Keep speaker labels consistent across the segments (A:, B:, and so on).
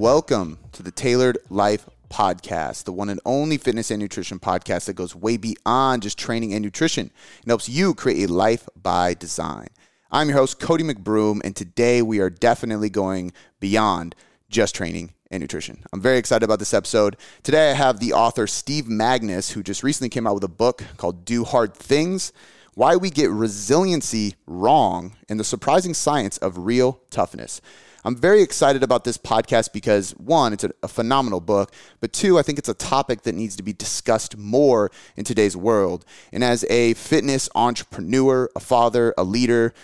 A: Welcome to the Tailored Life Podcast, the one and only fitness and nutrition podcast that goes way beyond just training and nutrition and helps you create a life by design. I'm your host, Cody McBroom, and today we are definitely going beyond just training and nutrition. I'm very excited about this episode. Today I have the author Steve Magness, who just recently came out with a book called Do Hard Things Why We Get Resiliency Wrong and the Surprising Science of Real Toughness. I'm very excited about this podcast because one, it's a, a, phenomenal book, but two, I think it's a topic that needs to be discussed more in today's world. And as a fitness entrepreneur, a father, a leader,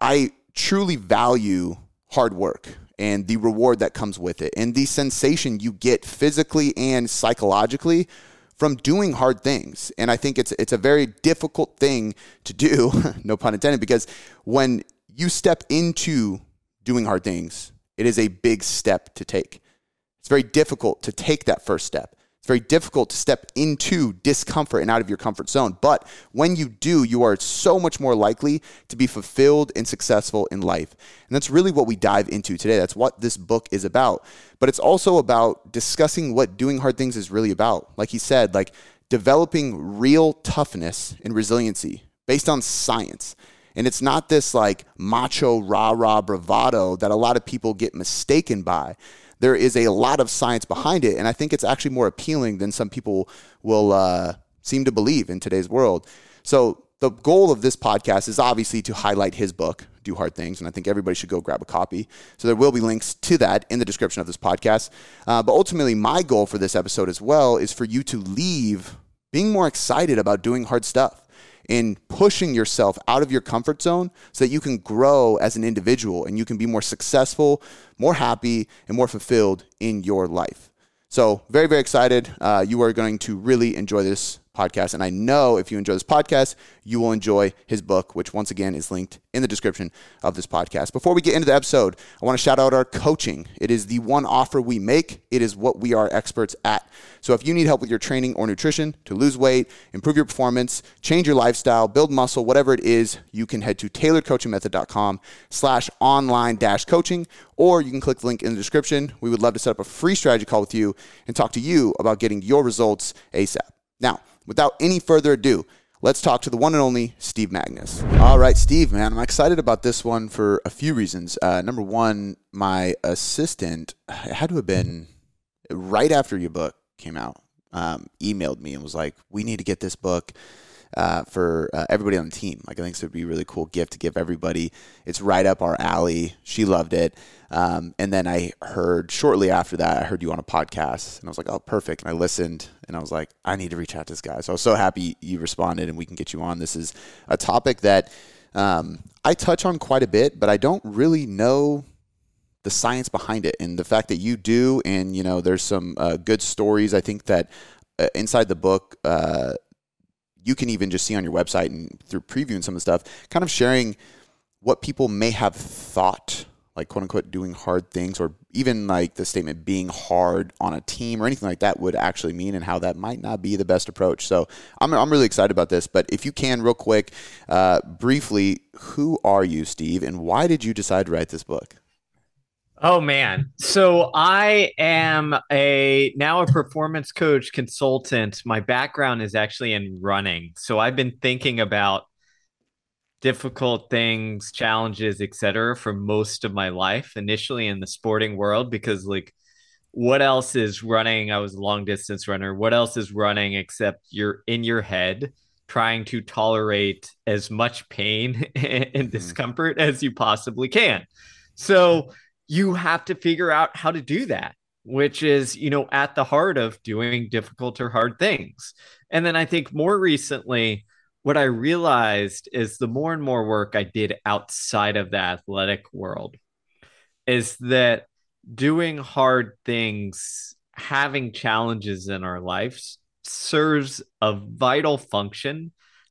A: I truly value hard work and the reward that comes with it and the sensation you get physically and psychologically from doing hard things. And I think it's it's a very difficult thing to do, no pun intended, because when you step into doing hard things, it is a big step to take. It's very difficult to take that first step. It's very difficult to step into discomfort and out of your comfort zone. But when you do, you are so much more likely to be fulfilled and successful in life. And that's really what we dive into today. That's what this book is about. But it's also about discussing what doing hard things is really about. Like he said, like developing real toughness and resiliency based on science. And it's not this like macho rah rah bravado that a lot of people get mistaken by. There is a lot of science behind it. And I think it's actually more appealing than some people will uh, seem to believe in today's world. So, the goal of this podcast is obviously to highlight his book, Do Hard Things, and I think everybody should go grab a copy. So there will be links to that in the description of this podcast. Uh, but ultimately, my goal for this episode as well is for you to leave being more excited about doing hard stuff in pushing yourself out of your comfort zone so that you can grow as an individual and you can be more successful, more happy, and more fulfilled in your life. So, very, very excited. Uh, you are going to really enjoy this podcast. And I know if you enjoy this podcast, you will enjoy his book, which once again is linked in the description of this podcast. Before we get into the episode, I want to shout out our coaching. It is the one offer we make, it is what we are experts at. So if you need help with your training or nutrition to lose weight, improve your performance, change your lifestyle, build muscle, whatever it is, you can head to tailoredcoachingmethod.com slash online dash coaching, or you can click the link in the description. We would love to set up a free strategy call with you and talk to you about getting your results ASAP. Now, without any further ado, let's talk to the one and only Steve Magness. All right, Steve, man, I'm excited about this one for a few reasons. Uh, number one, my assistant had to have been right after your book came out, um, emailed me and was like, "We need to get this book." Uh, for uh, everybody on the team. Like I think this would be a really cool gift to give everybody. It's right up our alley. She loved it. Um, and then I heard shortly after that, I heard you on a podcast, and I was like, "Oh, perfect!" And I listened, and I was like, "I need to reach out to this guy." So I was so happy you responded, and we can get you on. This is a topic that um, I touch on quite a bit, but I don't really know the science behind it, and the fact that you do, and you know, there's some uh, good stories. I think that uh, inside the book. Uh, you can even just see on your website and through previewing some of the stuff, kind of sharing what people may have thought like quote unquote doing hard things or even like the statement being hard on a team or anything like that would actually mean and how that might not be the best approach. So I'm, I'm really excited about this. But if you can, real quick, uh, briefly, who are you, Steve, and why did you decide to write this book?
B: Oh man. So I am a now a performance coach consultant. My background is actually in running. So I've been thinking about difficult things, challenges, etc. for most of my life, initially in the sporting world, because like what else is running? I was a long distance runner. What else is running except you're in your head trying to tolerate as much pain and mm-hmm. discomfort as you possibly can. So you have to figure out how to do that, which is, you know, at the heart of doing difficult or hard things. And then I think more recently, what I realized is the more and more work I did outside of the athletic world is that doing hard things, having challenges in our lives serves a vital function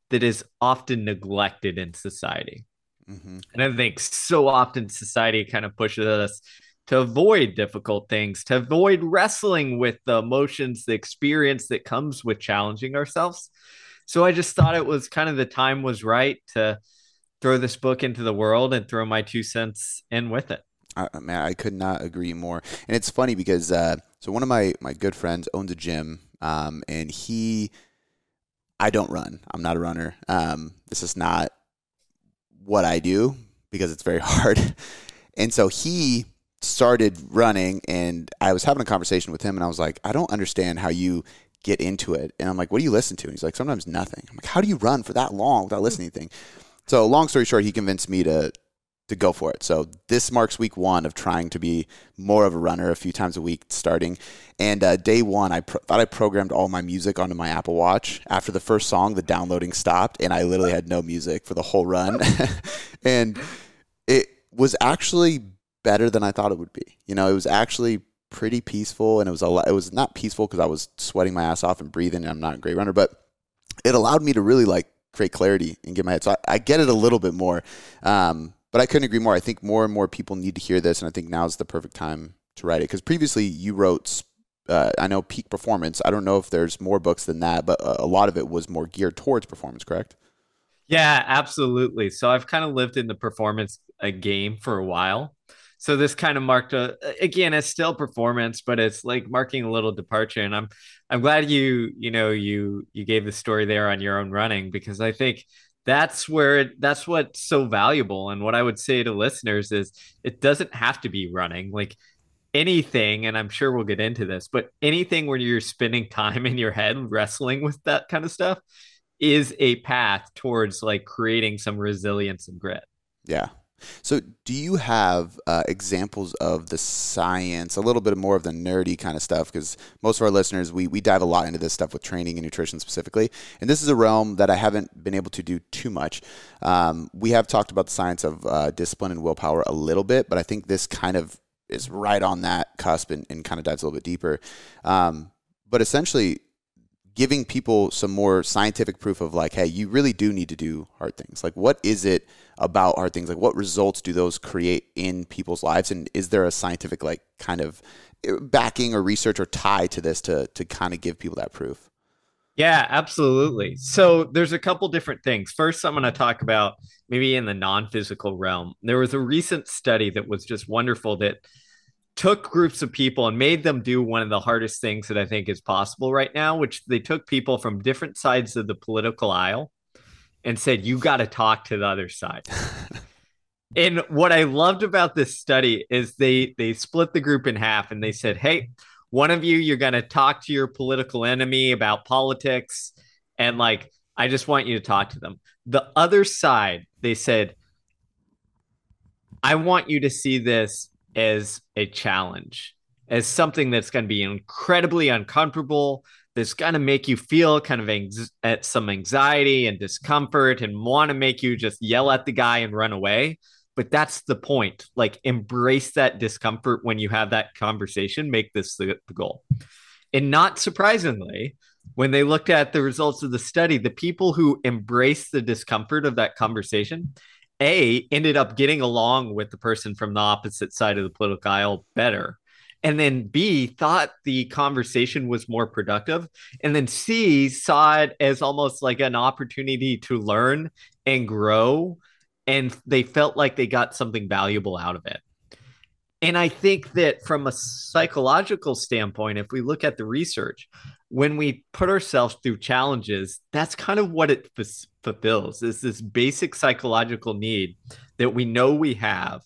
B: that is often neglected in society. Mm-hmm. And I think so often society kind of pushes us to avoid difficult things, to avoid wrestling with the emotions, the experience that comes with challenging ourselves. So I just thought it was kind of the time was right to throw this book into the world and throw my two cents in with it.
A: I, man, I could not agree more. And it's funny because uh, so one of my my good friends owns a gym, um, and he, I don't run. I'm not a runner. Um, this is not what I do because it's very hard. And so he started running, and I was having a conversation with him, and I was like, I don't understand how you get into it. And I'm like, what do you listen to? And he's like, sometimes nothing. I'm like, how do you run for that long without listening to anything? So long story short, he convinced me to to go for it. So this marks week one of trying to be more of a runner a few times a week starting. And uh, day one, I pro- thought I programmed all my music onto my Apple Watch. After the first song, the downloading stopped, and I literally had no music for the whole run. and it was actually better than I thought it would be. You know, it was actually pretty peaceful, and it was a lot, it was not peaceful because I was sweating my ass off and breathing. And I'm not a great runner, but it allowed me to really like create clarity and get my head. So I, I get it a little bit more. Um, but I couldn't agree more. I think more and more people need to hear this, and I think now is the perfect time to write it. Because previously you wrote, uh, I know Peak Performance. I don't know if there's more books than that, but a lot of it was more geared towards performance. Correct?
B: Yeah, absolutely. So I've kind of lived in the performance a game for a while. So this kind of marked a again, it's still performance, but it's like marking a little departure. And I'm I'm glad you you know you you gave the story there on your own running because I think that's where it, that's what's so valuable. And what I would say to listeners is it doesn't have to be running. Like anything, and I'm sure we'll get into this, but anything where you're spending time in your head wrestling with that kind of stuff is a path towards like creating some resilience and grit.
A: Yeah, so, do you have uh, examples of the science, a little bit more of the nerdy kind of stuff? Because most of our listeners, we, we dive a lot into this stuff with training and nutrition specifically. And this is a realm that I haven't been able to do too much. Um, we have talked about the science of uh, discipline and willpower a little bit, but I think this kind of is right on that cusp and, and kind of dives a little bit deeper. Um, but essentially, giving people some more scientific proof of like, hey, you really do need to do hard things. Like, what is it about hard things? Like, what results do those create in people's lives? And is there a scientific, like, kind of eh, backing or research or tie to this to, to kind of give people that proof?
B: Yeah, absolutely. So there's a couple different things. First, I'm going to talk about maybe in the non physical realm. There was a recent study that was just wonderful that took groups of people and made them do one of the hardest things that I think is possible right now, which they took people from different sides of the political aisle and said, You got to talk to the other side. and what I loved about this study is they they split the group in half and they said, Hey, one of you, you're going to talk to your political enemy about politics. And like, I just want you to talk to them. The other side, they said, I want you to see this as a challenge, as something that's going to be incredibly uncomfortable, that's going to make you feel kind of at eh, some anxiety and discomfort and want to make you just yell at the guy and run away. But that's the point. Like, embrace that discomfort when you have that conversation, make this the, the goal. And not surprisingly, when they looked at the results of the study, the people who embrace the discomfort of that conversation a ended up getting along with the person from the opposite side of the political aisle better. And then b thought the conversation was more productive. And then c saw it as almost like an opportunity to learn and grow. And they felt like they got something valuable out of it. And i think that from a psychological standpoint if we look at the research when we put ourselves through challenges, that's kind of what it fulfills is this basic psychological need that we know we have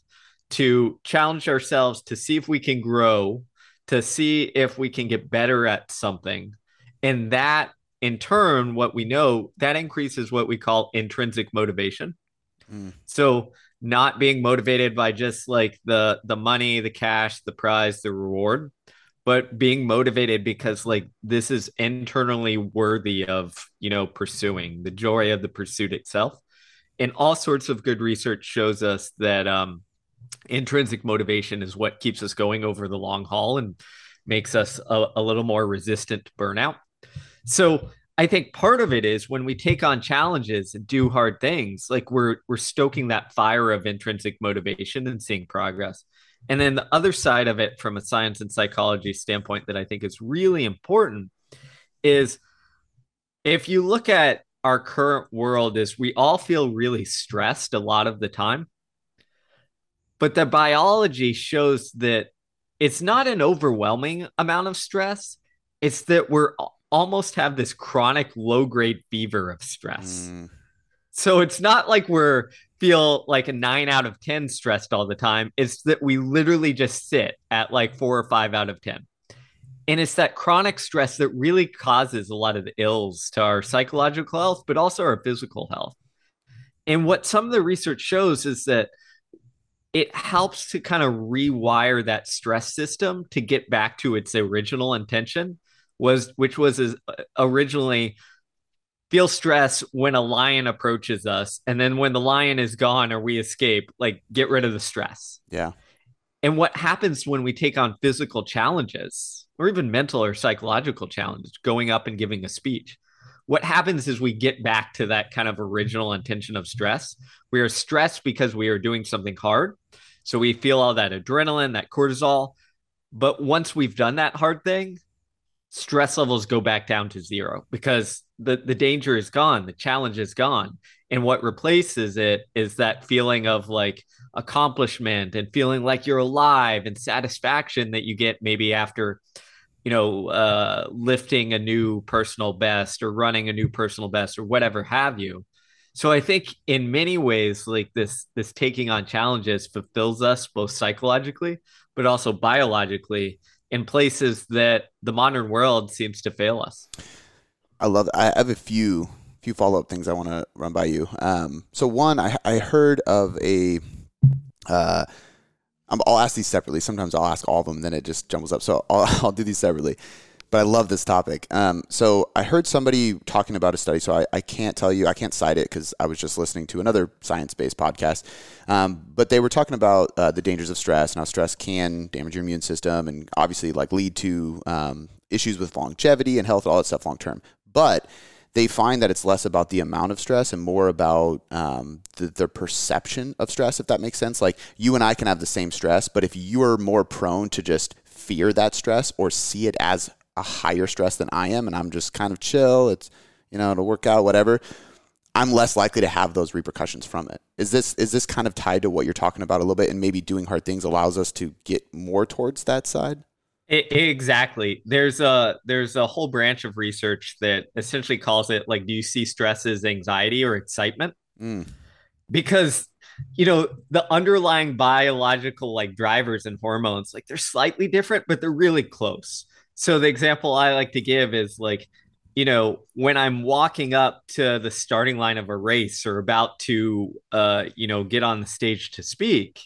B: to challenge ourselves to see if we can grow, to see if we can get better at something. And that in turn, what we know that increases what we call intrinsic motivation. Mm. So not being motivated by just like the the money, the cash, the prize, the reward, but being motivated because like this is internally worthy of you know pursuing the joy of the pursuit itself and all sorts of good research shows us that um, intrinsic motivation is what keeps us going over the long haul and makes us a, a little more resistant to burnout so I think part of it is when we take on challenges and do hard things, like we're we're stoking that fire of intrinsic motivation and seeing progress. And then the other side of it, from a science and psychology standpoint, that I think is really important is if you look at our current world, is we all feel really stressed a lot of the time. but the biology shows that it's not an overwhelming amount of stress. It's that we're almost have this chronic low grade fever of stress. Mm. So it's not like we're feel like a nine out of 10 stressed all the time. It's that we literally just sit at like four or five out of 10. And it's that chronic stress that really causes a lot of the ills to our psychological health, but also our physical health. And what some of the research shows is that it helps to kind of rewire that stress system to get back to its original intention was which was uh, originally feel stress when a lion approaches us and then when the lion is gone or we escape like get rid of the stress.
A: Yeah.
B: And what happens when we take on physical challenges or even mental or psychological challenges going up and giving a speech what happens is we get back to that kind of original intention of stress. We are stressed because we are doing something hard. So we feel all that adrenaline that cortisol. But once we've done that hard thing stress levels go back down to zero because the, the danger is gone, the challenge is gone. And what replaces it is that feeling of like accomplishment and feeling like you're alive and satisfaction that you get maybe after, you know, uh, lifting a new personal best or running a new personal best or whatever have you. So I think in many ways, like this, this taking on challenges fulfills us both psychologically, but also biologically in places that the modern world seems to fail us.
A: I love. I have a few few follow up things I want to run by you. Um, so one, I, I heard of a. Uh, I'll ask these separately. Sometimes I'll ask all of them, then it just jumbles up. So I'll, I'll do these separately. But I love this topic. Um, so I heard somebody talking about a study. So I, I can't tell you, I can't cite it because I was just listening to another science based podcast. Um, but they were talking about uh, the dangers of stress and how stress can damage your immune system and obviously like lead to um, issues with longevity and health, all that stuff long term. But they find that it's less about the amount of stress and more about um, the, the, perception of stress, if that makes sense. Like you and I can have the same stress, but if you're more prone to just fear that stress or see it as a higher stress than I am, and I'm just kind of chill. It's you know it'll work out, whatever. I'm less likely to have those repercussions from it. Is this is this kind of tied to what you're talking about a little bit, and maybe doing hard things allows us to get more towards that side?
B: It, exactly. There's a there's a whole branch of research that essentially calls it like, do you see stress as anxiety or excitement? Mm. Because you know the underlying biological like drivers and hormones like they're slightly different, but they're really close. So the example I like to give is like, you know, when I'm walking up to the starting line of a race or about to, uh, you know, get on the stage to speak,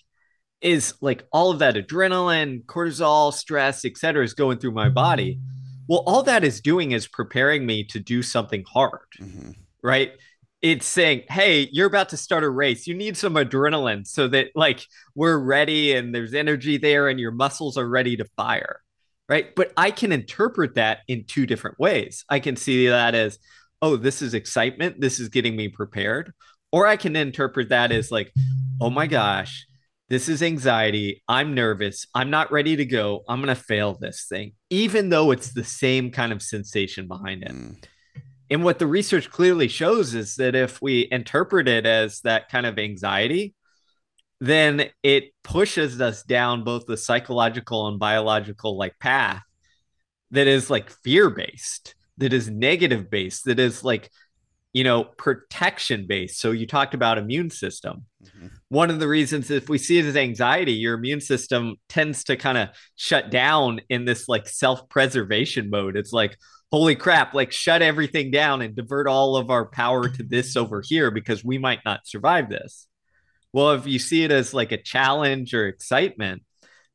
B: is like all of that adrenaline, cortisol, stress, etc., is going through my body. Well, all that is doing is preparing me to do something hard, mm-hmm. right? It's saying, hey, you're about to start a race. You need some adrenaline so that like we're ready and there's energy there and your muscles are ready to fire right? But I can interpret that in two different ways. I can see that as, oh, this is excitement. This is getting me prepared. Or I can interpret that as like, oh my gosh, this is anxiety. I'm nervous. I'm not ready to go. I'm going to fail this thing, even though it's the same kind of sensation behind it. Mm. And what the research clearly shows is that if we interpret it as that kind of anxiety, then it pushes us down both the psychological and biological like path that is like fear based that is negative based that is like you know protection based so you talked about immune system. Mm-hmm. one of the reasons if we see it as anxiety your immune system tends to kind of shut down in this like self-preservation mode. It's like holy crap like shut everything down and divert all of our power to this over here because we might not survive this well, if you see it as like a challenge or excitement,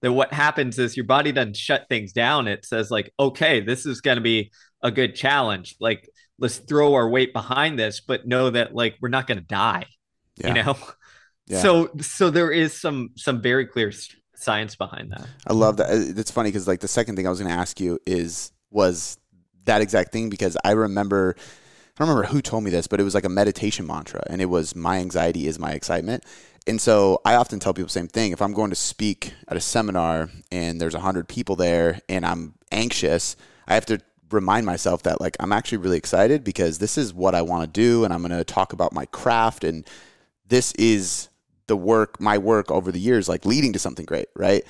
B: then what happens is your body doesn't shut things down. It says, like, okay, this is going to be a good challenge. Like, let's throw our weight behind this, but know that like we're not going to die. Yeah. You know. Yeah. So so there is some some very clear science behind that.
A: I love that. It's funny because like the second thing I was going to ask you is was that exact thing because I remember I don't remember who told me this, but it was like a meditation mantra, and it was "My anxiety is my excitement." And so I often tell people the same thing. If I'm going to speak at a seminar and there's 100 people there and I'm anxious, I have to remind myself that like I'm actually really excited because this is what I want to do and I'm going to talk about my craft and this is the work, my work over the years, like leading to something great, right?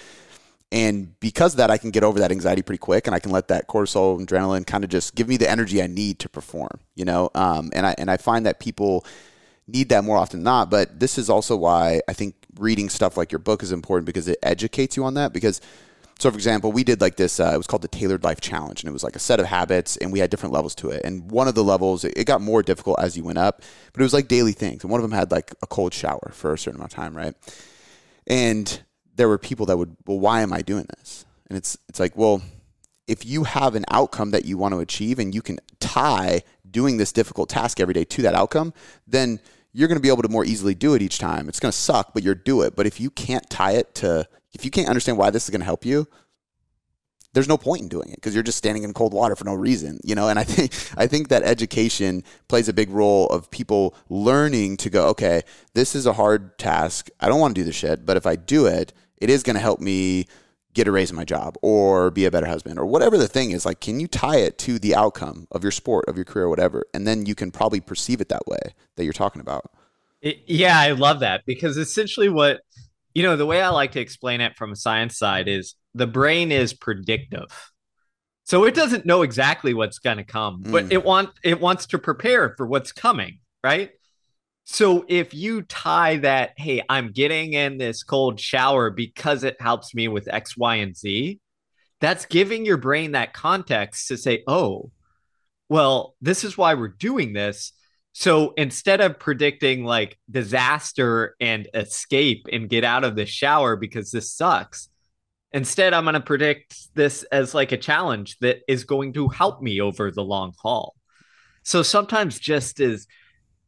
A: And because of that, I can get over that anxiety pretty quick, and I can let that cortisol, and adrenaline, kind of just give me the energy I need to perform. You know, um, and I and I find that people need that more often than not. But this is also why I think reading stuff like your book is important because it educates you on that. Because, so for example, we did like this. Uh, it was called the Tailored Life Challenge, and it was like a set of habits, and we had different levels to it. And one of the levels, it got more difficult as you went up, but it was like daily things. And one of them had like a cold shower for a certain amount of time, right? And there were people that would, well, why am I doing this? And it's it's like, well, if you have an outcome that you want to achieve and you can tie doing this difficult task every day to that outcome, then you're going to be able to more easily do it each time. It's going to suck, but you're do it. But if you can't tie it to, if you can't understand why this is going to help you, there's no point in doing it because you're just standing in cold water for no reason, you know. And I think I think that education plays a big role of people learning to go, okay, this is a hard task. I don't want to do this shit, but if I do it, it is going to help me get a raise in my job or be a better husband or whatever the thing is like can you tie it to the outcome of your sport of your career whatever? And then you can probably perceive it that way that you're talking about.
B: It, yeah i love that because essentially what you know the way i like to explain it from a science side is the brain is predictive. So it doesn't know exactly what's going to come but
A: Mm.
B: it want it wants to prepare for what's coming right so if you tie that, hey, I'm getting in this cold shower because it helps me with X, Y, and Z, that's giving your brain that context to say, oh, well, this is why we're doing this. So instead of predicting like disaster and escape and get out of the shower because this sucks, instead I'm going to predict this as like a challenge that is going to help me over the long haul. So sometimes just as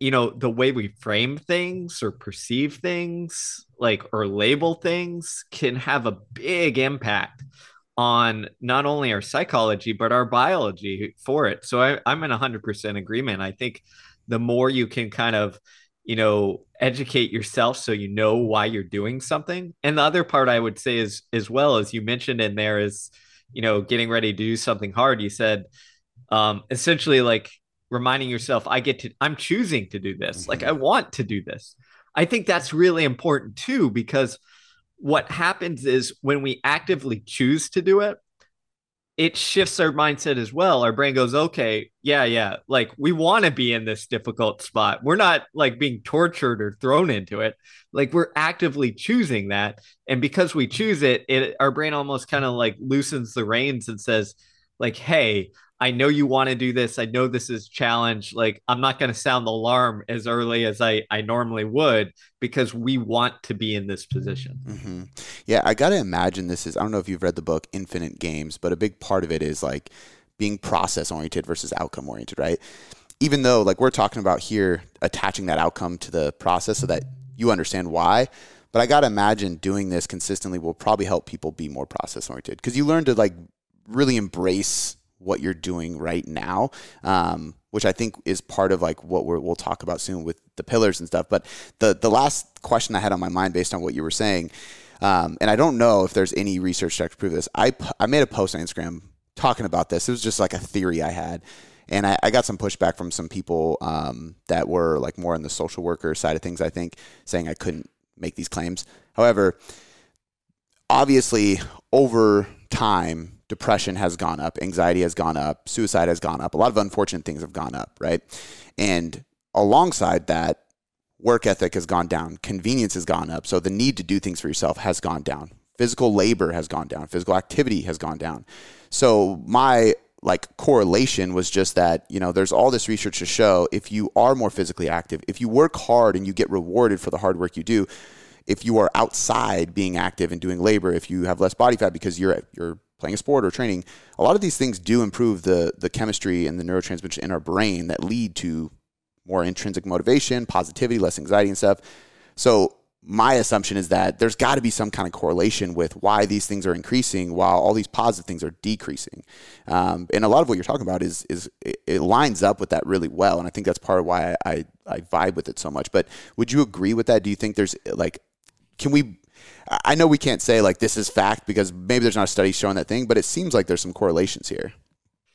B: you know the way we frame things or perceive things like or label things can have a big impact on not only our psychology but our biology for it. So I, i'm in 100% agreement. I think the more you can kind of you know educate yourself so you know why you're doing something. And the other part i would say is as well as you mentioned in there is you know getting ready to do something hard you said um essentially like reminding yourself i get to i'm choosing to do this. Like mm-hmm. i want to do this. I think that's really important too because what happens is when we actively choose to do it it shifts our mindset as well. Our brain goes okay yeah yeah like we want to be in this difficult spot. We're not like being tortured or thrown into it. Like we're actively choosing that and because we choose it it our brain almost kind of like loosens the reins and says like hey I know you want to do this. I know this is challenge. Like I'm not going to sound the alarm as early as I I normally would because we want to be in this position.
A: hmm Yeah, I got to imagine this is, I don't know if you've read the book Infinite Games, but a big part of it is like being process oriented versus outcome oriented, right? Even though, like, we're talking about here, attaching that outcome to the process so that you understand why. But I got to imagine doing this consistently will probably help people be more process oriented because you learn to like really embrace what you're doing right now, um, which I think is part of like what we're, we'll talk about soon with the pillars and stuff. But the the last question I had on my mind based on what you were saying, um, and I don't know if there's any research to prove this. I I made a post on Instagram talking about this. It was just like a theory I had. And I, I got some pushback from some people um, that were like more on the social worker side of things, I think, saying I couldn't make these claims. However, obviously, over time, depression has gone up, anxiety has gone up, suicide has gone up, a lot of unfortunate things have gone up, right? And alongside that, work ethic has gone down, convenience has gone up. So the need to do things for yourself has gone down. Physical labor has gone down, physical activity has gone down. So my like correlation was just that, you know, there's all this research to show if you are more physically active, if you work hard and you get rewarded for the hard work you do, if you are outside being active and doing labor, if you have less body fat because you're you're playing a sport or training, a lot of these things do improve the the chemistry and the neurotransmission in our brain that lead to more intrinsic motivation, positivity, less anxiety and stuff. So my assumption is that there's got to be some kind of correlation with why these things are increasing while all these positive things are decreasing. Um, and a lot of what you're talking about is is it, lines up with that really well, and I think that's part of why I I vibe with it so much. But would you agree with that? Do you think there's like can we I know we can't say like this is fact because maybe there's not a study showing that thing, but it seems like there's some correlations here.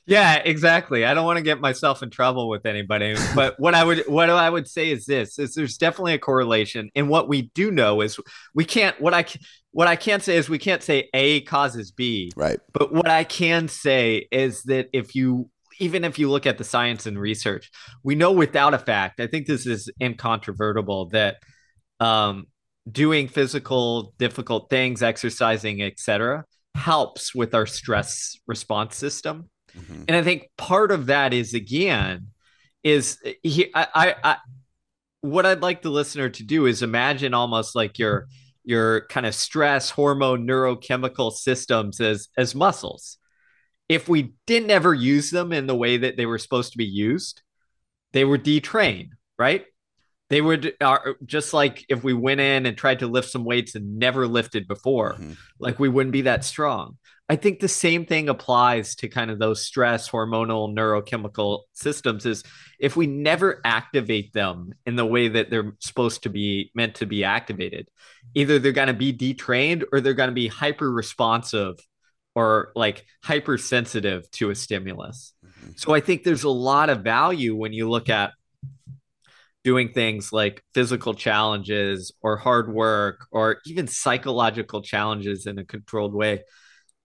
B: Yeah, exactly. I don't want to get myself in trouble with anybody, but what I would what I would say is this: is there's definitely a correlation, and what we do know is we can't. What I what I can't say is we can't say A causes B,
A: right?
B: But what I can say is that if you even if you look at the science and research, we know without a fact. I think this is incontrovertible that um, doing physical difficult things, exercising, etc., helps with our stress response system Mm-hmm. And I think part of that is again, is he, I, I, I, what I'd like the listener to do is imagine almost like your your kind of stress hormone neurochemical systems as as muscles. If we didn't ever use them in the way that they were supposed to be used, they were detrained, right? They would are uh, just like if we went in and tried to lift some weights and never lifted before, mm-hmm. like we wouldn't be that strong. I think the same thing applies to kind of those stress hormonal neurochemical systems is if we never activate them in the way that they're supposed to be meant to be activated, either they're going to be detrained or they're going to be hyper responsive or like hypersensitive to a stimulus. Mm-hmm. So I think there's a lot of value when you look at doing things like physical challenges or hard work or even psychological challenges in a controlled way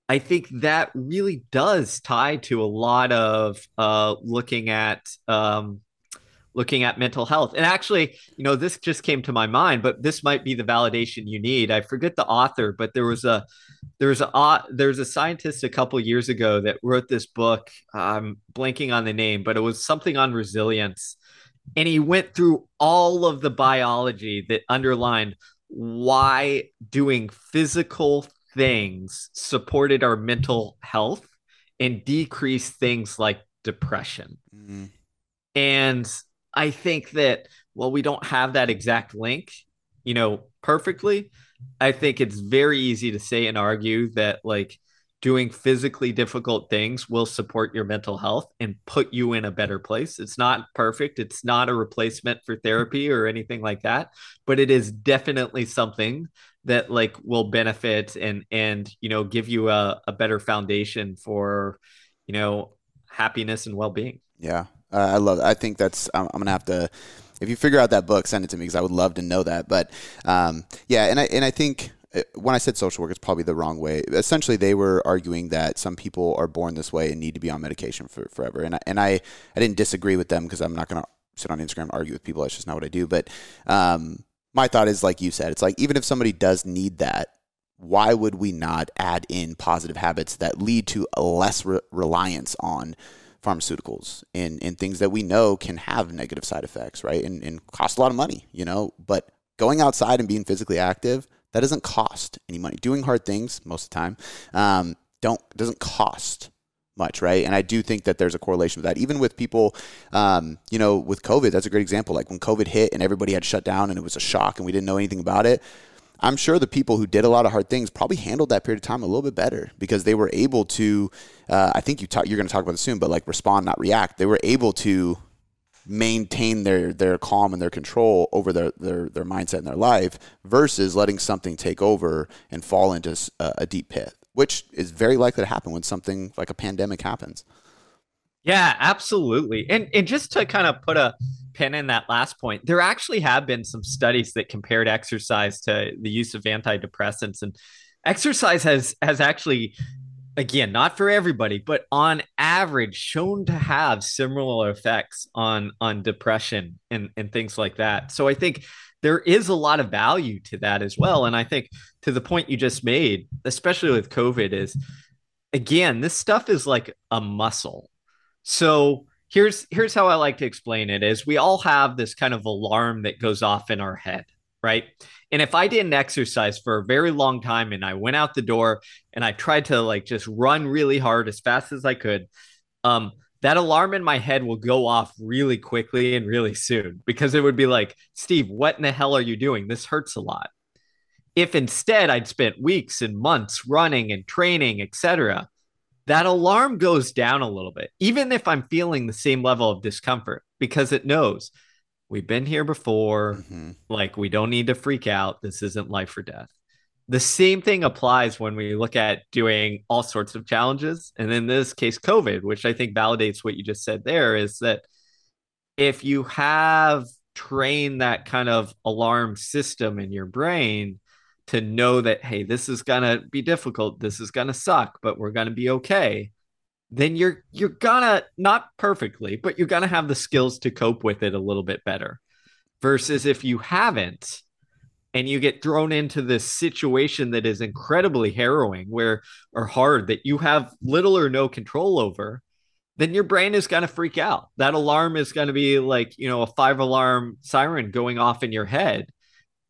B: I think that really does tie to a lot of uh, looking at um, looking at mental health. And actually, you know, this just came to my mind, but this might be the validation you need. I forget the author, but there was a there was a uh, there was a scientist a couple years ago that wrote this book. I'm blanking on the name, but it was something on resilience, and he went through all of the biology that underlined why doing physical things supported our mental health and decreased things like depression. Mm-hmm. And I think that while we don't have that exact link, you know, perfectly, I think it's very easy to say and argue that like doing physically difficult things will support your mental health and put you in a better place. It's not perfect. It's not a replacement for therapy or anything like that, but it is definitely something that like will benefit and and you know give you a, a better foundation for you know happiness and well-being
A: yeah uh, i love i think that's I'm, I'm, gonna have to if you figure out that book send it to me because i would love to know that but um, yeah and i and i think when I said social work, it's probably the wrong way. Essentially, they were arguing that some people are born this way and need to be on medication for forever. And I, and I, I didn't disagree with them because I'm not going to sit on Instagram and argue with people. That's just not what I do. But um, my thought is like you said, it's like even if somebody does need that, why would we not add in positive habits that lead to less re- reliance on pharmaceuticals and, and things that we know can have negative side effects, right? And, and cost a lot of money, you know, but going outside and being physically active, that doesn't cost any money. Doing hard things most of the time, um, don't, doesn't cost much, right? And I do think that there's a correlation with that. Even with people, um, you know, with COVID, that's a great example. Like when COVID hit and everybody had shut down and it was a shock and we didn't know anything about it. I'm sure the people who did a lot of hard things probably handled that period of time a little bit better because they were able to. Uh, I think you talk, you're going to talk about this soon, but like respond, not react. They were able to maintain their their calm and their control over their their their mindset and their life versus letting something take over and fall into a, a deep pit which is very likely to happen when something like a pandemic happens.
B: Yeah, absolutely. And and just to kind of put a pin in that last point, there actually have been some studies that compared exercise to the use of antidepressants and exercise has has actually again, not for everybody, but on average shown to have similar effects on on depression and and things like that. So I think there is a lot of value to that as well. And I think to the point you just made, especially with COVID, is again, this stuff is like a muscle. So here's here's how I like to explain it is we all have this kind of alarm that goes off in our head, right? And if I didn't exercise for a very long time and I went out the door and I tried to like just run really hard as fast as I could, um, that alarm in my head will go off really quickly and really soon because it would be like, Steve, what in the hell are you doing? This hurts a lot. If instead I'd spent weeks and months running and training, etc., that alarm goes down a little bit, even if I'm feeling the same level of discomfort, because it knows we've been here before. Mm-hmm. Like, we don't need to freak out. This isn't life or death. the same thing applies when we look at doing all sorts of challenges. And in this case, COVID, which I think validates what you just said there, is that if you have trained that kind of alarm system in your brain to know that, hey, this is going to be difficult, this is going to suck, but we're going to be okay then you're you're gonna not perfectly, but you're gonna have the skills to cope with it a little bit better. Versus if you haven't, and you get thrown into this situation that is incredibly harrowing where or hard that you have little or no control over then your brain is to freak out that alarm is to be like you know a five alarm siren going off in your head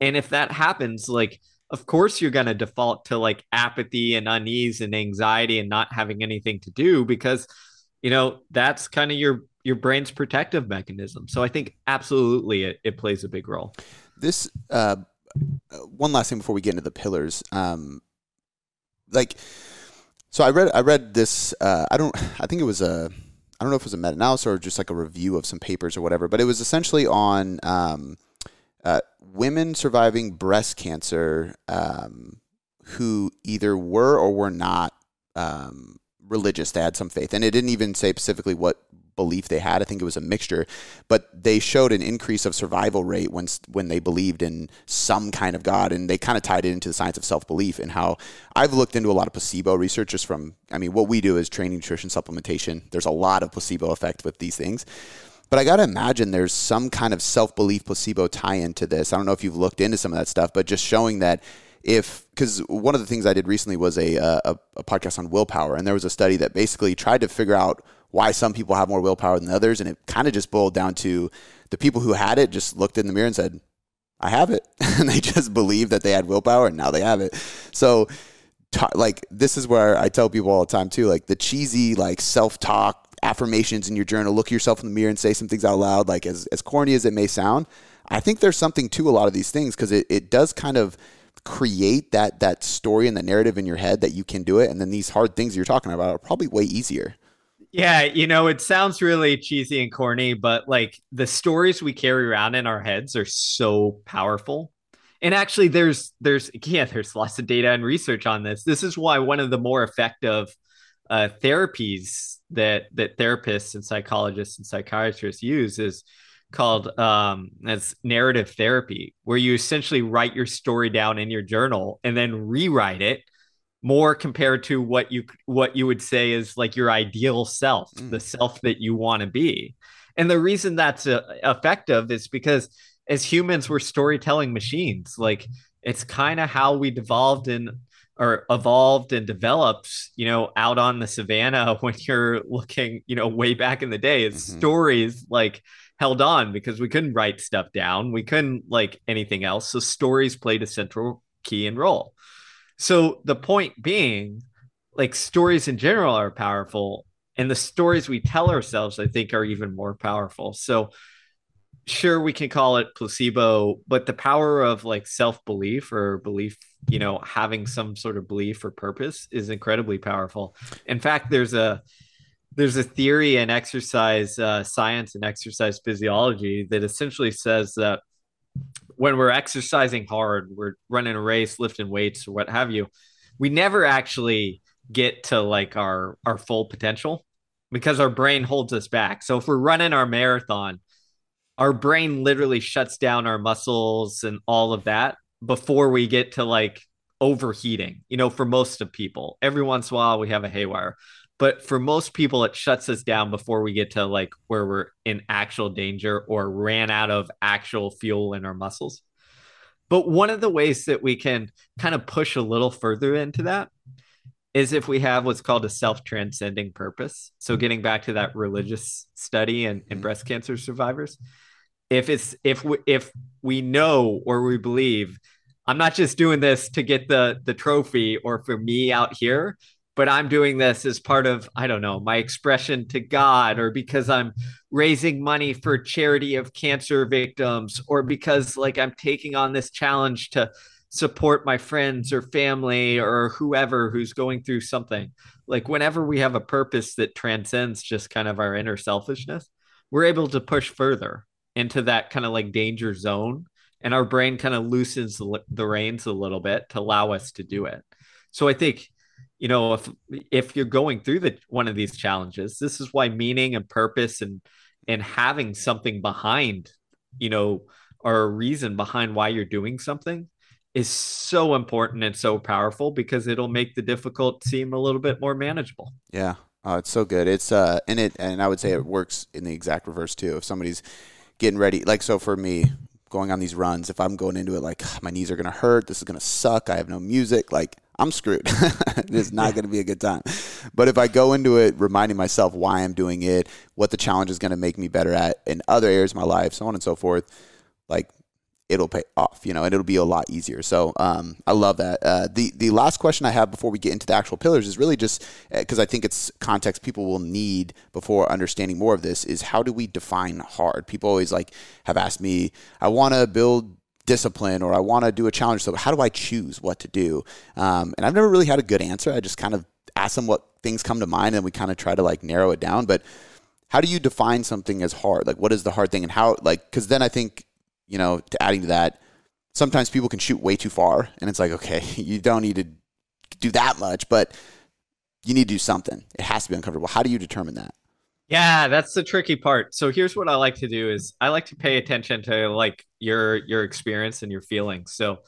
B: and if that happens like of course you're going to default to like apathy and unease and anxiety and not having anything to do because you know that's kind of your your brain's protective mechanism so i think absolutely it, it plays a big role
A: this uh one last thing before we get into the pillars. Um, like, so I read I read this. Uh, I don't. I think it was a. I don't know if it was a meta analysis or just like a review of some papers or whatever. But it was essentially on um, uh, women surviving breast cancer um, who either were or were not um, religious. They had some faith, and it didn't even say specifically what belief they had. I think it was a mixture, but they showed an increase of survival rate when when they believed in some kind of God, and they kind of tied it into the science of self belief and how I've looked into a lot of placebo research just from. I mean, what we do is training nutrition supplementation. There's a lot of placebo effect with these things. But I got to imagine there's some kind of self belief placebo tie into this. I don't know if you've looked into some of that stuff, but just showing that if because one of the things I did recently was a, uh, a, a podcast on willpower, and there was a study that basically tried to figure out why some people have more willpower than others. And it kind of just boiled down to the people who had it just looked in the mirror and said, I have it. and they just believed that they had willpower and now they have it. So, t- like, this is where I tell people all the time too, like the cheesy, like self talk affirmations in your journal, look yourself in the mirror and say some things out loud, like as, as corny as it may sound. I think there's something to a lot of these things because it, it does kind of create that that story and the narrative in your head that you can do it. And then these hard things you're talking about are probably way easier.
B: Yeah, you know, it sounds really cheesy and corny, but like the stories we carry around in our heads are so powerful. And actually there's there's yeah, there's lots of data and research on this. This is why one of the more effective uh, therapies that that therapists and psychologists and psychiatrists use is called um as narrative therapy where you essentially write your story down in your journal and then rewrite it more compared to what you what you would say is like your ideal self, mm. the self that you want to be. And the reason that's uh, effective is because as humans we're storytelling machines. Like it's kind of how we devolved and or evolved and developed, you know, out on the savannah when you're looking, you know, way back in the day. It's mm-hmm. stories like held on because we couldn't write stuff down. We couldn't like anything else. So stories played a central key and role. So the point being, like stories in general are powerful, and the stories we tell ourselves, I think, are even more powerful. So sure we can call it placebo but the power of like self-belief or belief you know having some sort of belief or purpose is incredibly powerful in fact there's a there's a theory in exercise uh, science and exercise physiology that essentially says that when we're exercising hard, we're running a race, lifting weights, or what have you, we never actually get to like our our full potential because our brain holds us back. So if we're running our marathon, our brain literally shuts down our muscles and all of that before we get to like overheating. You know, for most of people, every once in a while we have a haywire but for most people it shuts us down before we get to like where we're in actual danger or ran out of actual fuel in our muscles but one of the ways that we can kind of push a little further into that is if we have what's called a self-transcending purpose. So mm-hmm. getting back to that mm-hmm. religious study and in, in mm-hmm. breast cancer survivors if it's if we if we know or we believe i'm not just doing this to get the the trophy or for me out here but I'm doing this as part of, I don't know, my expression to God, or because I'm raising money for charity of cancer victims, or because like I'm taking on this challenge to support my friends or family or whoever who's going through something. Like whenever we have a purpose that transcends just kind of our inner selfishness, we're able to push further into that kind of like danger zone and our brain kind of loosens the reins a little bit to allow us to do it. So I think, you know, if if you're going through the one of these challenges, this is why meaning and purpose and and having something behind, you know, or a reason behind why you're doing something is so important and so powerful because it'll make the difficult seem a little bit more manageable.
A: Yeah. Oh, it's so good. It's uh and it and I would say it works in the exact reverse too. If somebody's getting ready like so for me, going on these runs, if I'm going into it like my knees are gonna hurt, this is gonna suck, I have no music, like I'm screwed. it's not going to be a good time. But if I go into it reminding myself why I'm doing it, what the challenge is going to make me better at in other areas of my life, so on and so forth, like it'll pay off, you know, and it'll be a lot easier. So um, I love that. Uh, the the last question I have before we get into the actual pillars is really just because uh, I think it's context people will need before understanding more of this is how do we define hard? People always like have asked me, I want to build discipline or I want to do a challenge. So how do I choose what to do? Um, and I've never really had a good answer. I just kind of ask them what things come to mind and we kind of try to like narrow it down. But how do you define something as hard? Like what is the hard thing and how like because then I think you know, to adding to that, sometimes people can shoot way too far, and it's like, okay, you don't need to do that much, but you need to do something. It has to be uncomfortable. How do you determine that?
B: Yeah, that's the tricky part. So here's what I like to do is I like to pay attention to like your your experience and your feelings. So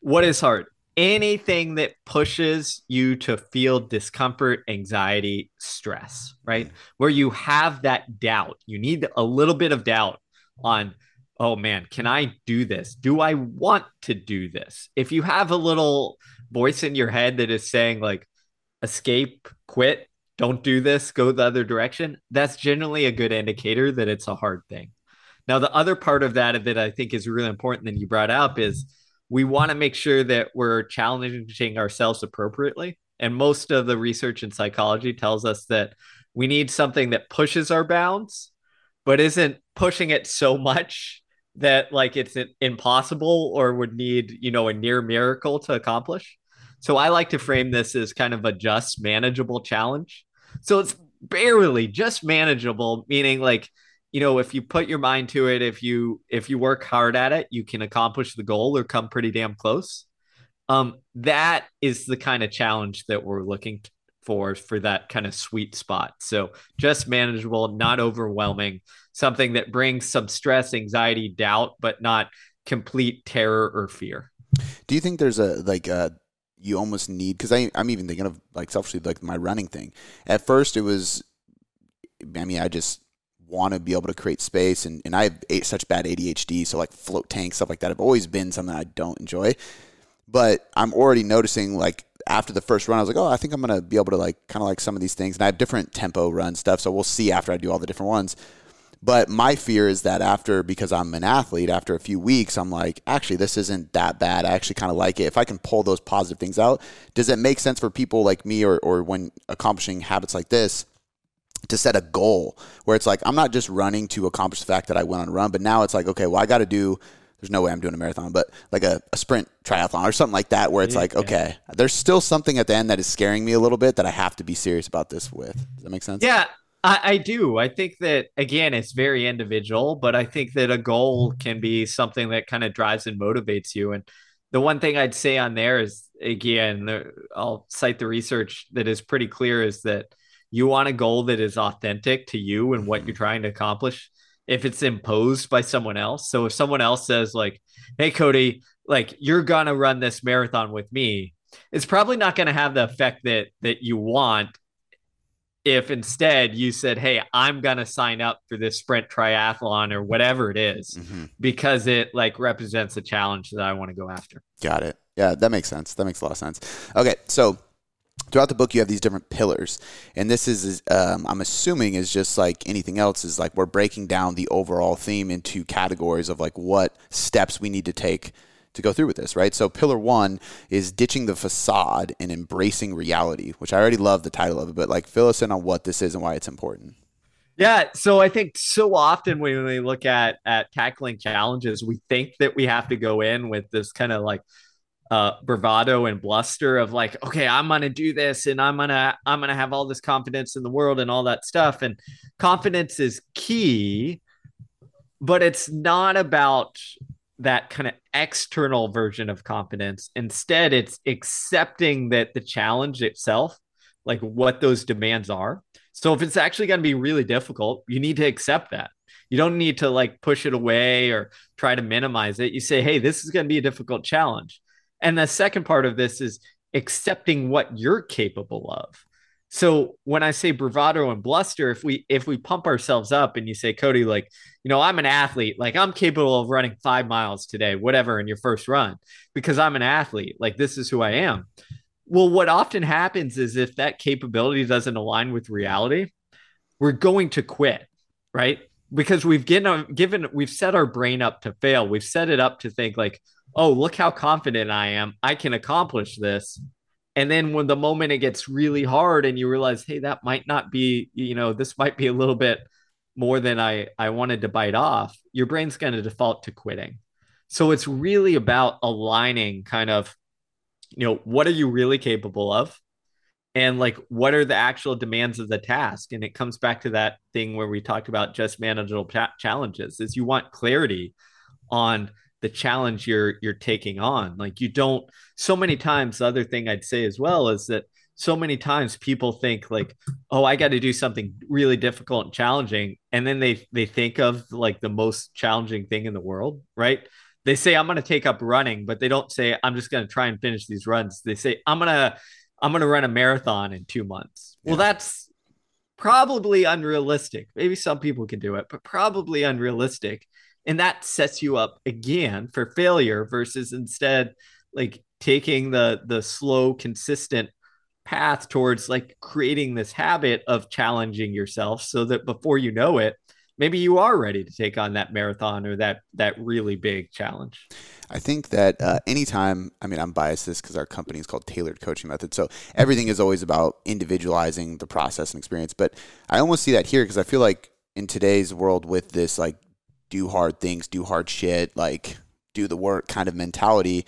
B: what is hard? Anything that pushes you to feel discomfort, anxiety, stress, right? Mm-hmm. Where you have that doubt. You need a little bit of doubt on oh man, can I do this? Do I want to do this? If you have a little voice in your head that is saying, like, escape, quit, don't do this, go the other direction, that's generally a good indicator that it's a hard thing. Now, the other part of that that I think is really important that you brought up is we want to make sure that we're challenging ourselves appropriately. And most of the research in psychology tells us that we need something that pushes our bounds, but isn't pushing it so much that like it's impossible or would need you know a near miracle to accomplish. So i like to frame this as kind of a just manageable challenge. So it's barely just manageable meaning like you know if you put your mind to it if you if you work hard at it you can accomplish the goal or come pretty damn close. Um that is the kind of challenge that we're looking for for that kind of sweet spot. So just manageable not overwhelming something that brings some stress, anxiety, doubt, but not complete terror or fear.
A: Do you think there's a like a you almost need because I'm even thinking of like selfishly like my running thing. At first, it was, I mean, I just want to be able to create space, and and I have such bad ADHD, so like float tanks stuff like that have always been something I don't enjoy. But I'm already noticing like after the first run, I was like, oh, I think I'm gonna be able to like kind of like some of these things, and I have different tempo run stuff, so we'll see after I do all the different ones. But my fear is that after, because I'm an athlete, after a few weeks, I'm like, actually, this isn't that bad. I actually kind of like it. If I can pull those positive things out, does it make sense for people like me or, or when accomplishing habits like this to set a goal where it's like, I'm not just running to accomplish the fact that I went on a run, but now it's like, okay, well, I got to do there's no way I'm doing a marathon, but like a, a sprint triathlon or something like that, where it's yeah, like, okay, yeah. there's still something at the end that is scaring me a little bit that I have to be serious about this with. Does that make sense?
B: Yeah. I, I do. I think that again, it's very individual, but I think that a goal can be something that kind of drives and motivates you. And the one thing I'd say on there is again, I'll cite the research that is pretty clear is that you want a goal that is authentic to you and what you're trying to accomplish. If it's imposed by someone else, so if someone else says like, "Hey, Cody, like you're gonna run this marathon with me," it's probably not going to have the effect that that you want if instead you said, Hey, I'm going to sign up for this sprint triathlon or whatever it is, mm-hmm. because it like represents a challenge that I want to go after.
A: Got it. Yeah, that makes sense. That makes a lot of sense. Okay. So throughout the book, you have these different pillars. And this is, um, I'm assuming, is just like anything else, is like we're breaking down the overall theme into categories of like what steps we need to take to go through with this, right? So pillar one is ditching the facade and embracing reality, which I already love the title of it, but like fill us in on what this is and why it's important.
B: Yeah, so I think so often when we look at at tackling challenges, we think that we have to go in with this kind of like uh bravado and bluster of like okay i'm gonna do this and i'm gonna i'm gonna have all this confidence in the world and all that stuff and confidence is key but it's not about that kind of external version of confidence. Instead, it's accepting that the challenge itself, like what those demands are. So if it's actually going to be really difficult, you need to accept that. You don't need to like push it away or try to minimize it. You say, hey, this is going to be a difficult challenge. And the second part of this is accepting what you're capable of. So when I say bravado and bluster, if we if we pump ourselves up and you say, Cody, like, you know, I'm an athlete, like I'm capable of running five miles today, whatever, in your first run, because I'm an athlete, like this is who I am. Well, what often happens is if that capability doesn't align with reality, we're going to quit, right? Because we've given given we've set our brain up to fail. We've set it up to think like, oh, look how confident I am. I can accomplish this and then when the moment it gets really hard and you realize hey that might not be you know this might be a little bit more than i i wanted to bite off your brain's going to default to quitting. So it's really about aligning kind of you know what are you really capable of? And like what are the actual demands of the task? And it comes back to that thing where we talked about just manageable challenges is you want clarity on the challenge you're you're taking on. Like you don't so many times the other thing i'd say as well is that so many times people think like oh i got to do something really difficult and challenging and then they they think of like the most challenging thing in the world right? They say i'm going to take up running but they don't say i'm just going to try and finish these runs. They say i'm going to i'm going to run a marathon in 2 months. Yeah. well that's probably unrealistic. Maybe some people can do it but probably unrealistic and that sets you up again for failure versus instead like taking the the slow consistent path towards like creating this habit of challenging yourself so that before you know it maybe you are ready to take on that marathon or that that really big challenge.
A: I think that uh, anytime i mean i'm biased this because our company is called tailored coaching method so everything is always about individualizing the process and experience but i almost see that here because i feel like in today's world with this like do hard things, do hard shit, like do the work kind of mentality,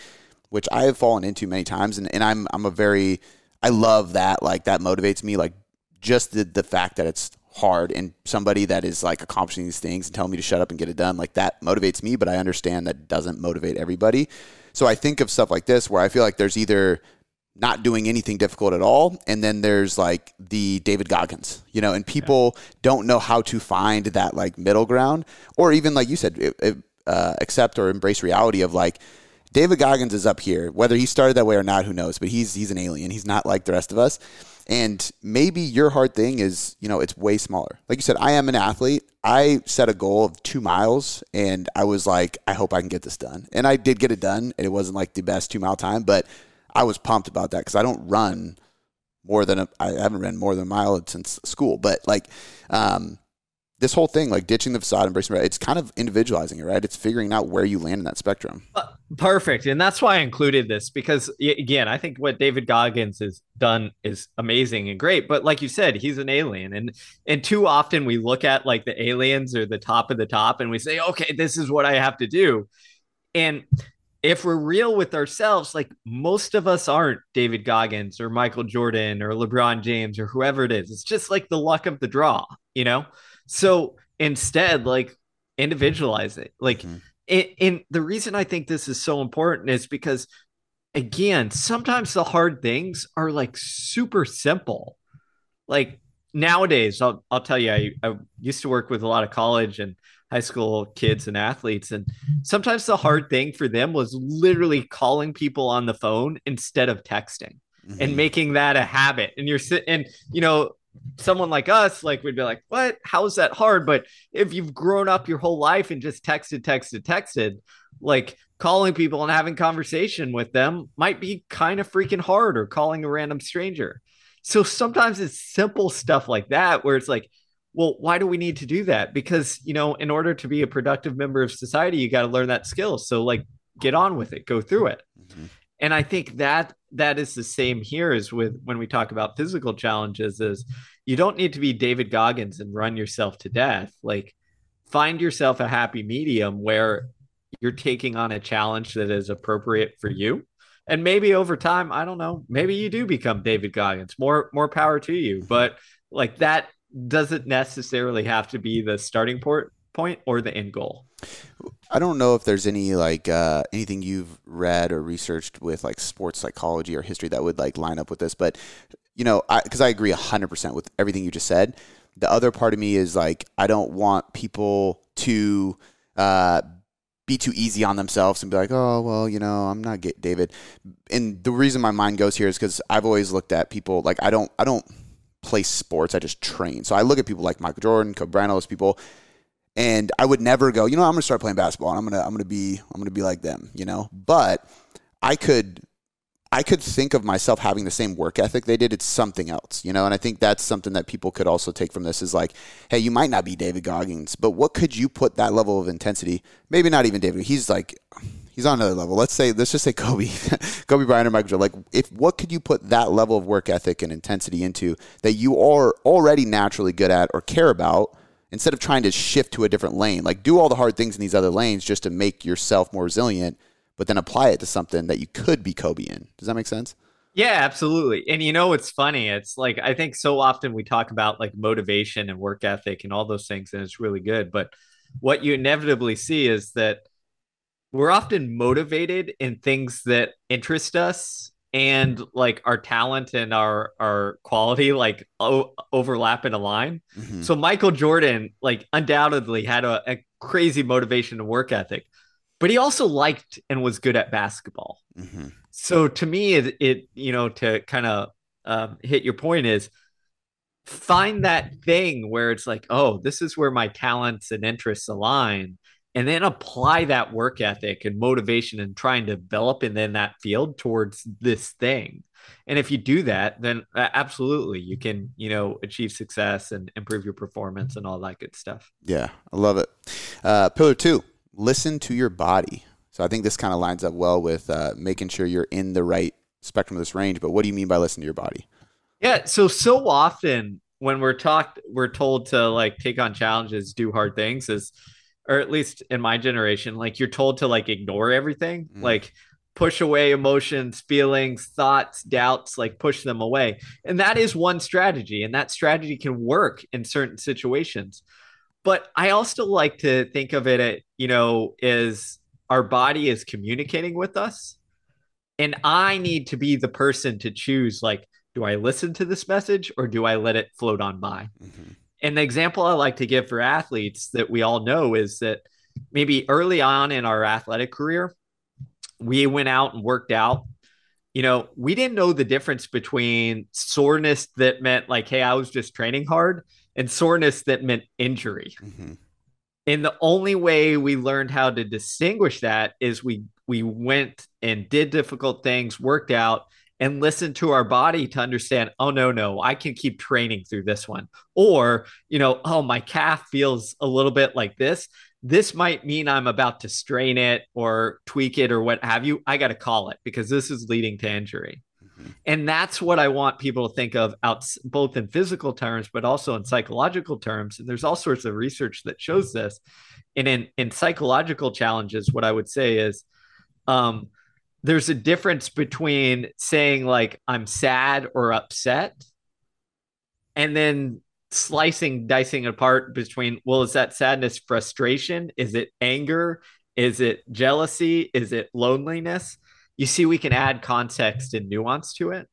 A: which I have fallen into many times. And, and I'm, I'm a very, I love that. Like that motivates me. Like just the, the fact that it's hard and somebody that is like accomplishing these things and telling me to shut up and get it done, like that motivates me. But I understand that doesn't motivate everybody. So I think of stuff like this where I feel like there's either not doing anything difficult at all. And then there's like the David Goggins, you know, and people yeah. don't know how to find that like middle ground or even like you said, it, it, uh, accept or embrace reality of like, David Goggins is up here. Whether he started that way or not, who knows? But he's he's an alien. He's not like the rest of us. And maybe your hard thing is, you know, it's way smaller. Like you said, I am an athlete. I set a goal of two miles and I was like, I hope I can get this done. And I did get it done. And it wasn't like the best two mile time, but I was pumped about that because I don't run more than a, I haven't run more than a mile since school. But like um, this whole thing, like ditching the facade, embracing it's kind of individualizing it, right? It's figuring out where you land in that spectrum. Uh,
B: perfect, and that's why I included this because again, I think what David Goggins has done is amazing and great. But like you said, he's an alien, and and too often we look at like the aliens or the top of the top, and we say, okay, this is what I have to do, and if we're real with ourselves, like most of us aren't David Goggins or Michael Jordan or LeBron James or whoever it is. It's just like the luck of the draw, you know? So instead, like individualize it. Like, mm-hmm. and the reason I think this is so important is because, again, sometimes the hard things are like super simple. Like nowadays, I'll, I'll tell you, I, I used to work with a lot of college and high school kids and athletes. And sometimes the hard thing for them was literally calling people on the phone instead of texting mm-hmm. and making that a habit. And you're sitting, and you know, someone like us, like we'd be like, what? How's that hard? But if you've grown up your whole life and just texted, texted, texted, like calling people and having conversation with them might be kind of freaking hard or calling a random stranger. So sometimes it's simple stuff like that where it's like, well why do we need to do that? Because you know in order to be a productive member of society you got to learn that skill. So like get on with it go through it. Mm-hmm. and i think that that is the same here as with when we talk about physical challenges is you don't need to be david goggins and run yourself to death. Like find yourself a happy medium where you're taking on a challenge that is appropriate for you. And maybe over time i don't know maybe you do become david goggins more more power to you. Mm-hmm. but like that doesn't necessarily have to be the starting port point or the end goal.
A: I don't know if there's any like uh, anything you've read or researched with like sports psychology or history that would like line up with this, but you know, because I, I agree hundred percent with everything you just said. The other part of me is like I don't want people to uh, be too easy on themselves and be like, oh well, you know, I'm not get David. And the reason my mind goes here is because I've always looked at people like I don't I don't play sports. I just train. So I look at people like Michael Jordan, Kobe Bryant, all those people and I would never go, you know, I'm to start playing basketball and I'm to I'm to be I'm to be like them, you know. But I could I could think of myself having the same work ethic they did. It's something else, you know. And I think that's something that people could also take from this is like, hey, you might not be David Goggins, but what could you put that level of intensity? Maybe not even David. He's like he's on another level. Let's say let's just say Kobe, Kobe Bryant or Michael Jordan. Like, if what could you put that level of work ethic and intensity into that you are already naturally good at or care about? instead of trying to shift to a different lane. Like do all the hard things in these other lanes just to make yourself more resilient, but then apply it to something that you could be Kobe in. Does that make sense?
B: Yeah, absolutely. And you know it's funny? It's like I think so often we talk about like motivation and work ethic and all those things and it's really good, but what you inevitably see is that we're often motivated in things that interest us and like our talent and our our quality like o- overlap and align. Mm-hmm. So Michael Jordan like undoubtedly had a, a, crazy motivation and work ethic, but he also liked and was good at basketball. Mm-hmm. So to me, it, it you know to kind of um, hit your point is find that thing where it's like, oh, this is where my talents and interests align and then apply that work ethic and motivation and try and develop in then that field towards this thing. And if you do that then absolutely you can you know achieve success and improve your performance and all that good stuff.
A: Yeah i love it. Uh, pillar two listen to your body. So i think this kind of lines up well with uh, making sure you're in the right spectrum of this range but what do you mean by listen to your body?
B: Yeah so so often when we're talked we're told to like take on challenges do hard things is or at least in my generation, like you're told to like ignore everything, mm. like push away emotions, feelings, thoughts, doubts, like push them away. And that is one strategy, and that strategy can work in certain situations. But I also like to think of it, at, you know, is our body is communicating with us. And I need to be the person to choose, like, do I listen to this message or do I let it float on by? Mm-hmm and the example I like to give for athletes that we all know is that maybe early on in our athletic career, we went out and worked out. You know, we didn't know the difference between soreness that meant like, hey, I was just training hard, and soreness that meant injury. Mm-hmm. And the only way we learned how to distinguish that is we we went and did difficult things, worked out, and listen to our body to understand, oh, no, no, I can keep training through this one. Or, you know, oh, my calf feels a little bit like this. This might mean I'm about to strain it or tweak it or what have you. I got to call it because this is leading to injury. Mm-hmm. And that's what I want people to think of out both in physical terms, but also in psychological terms. And there's all sorts of research that shows this. And in, in psychological challenges, what I would say is, um, there's a difference between saying like I'm sad or upset and then slicing dicing apart between well is that sadness frustration? Is it anger? Is it jealousy? Is it loneliness? You see we can add context and nuance to it.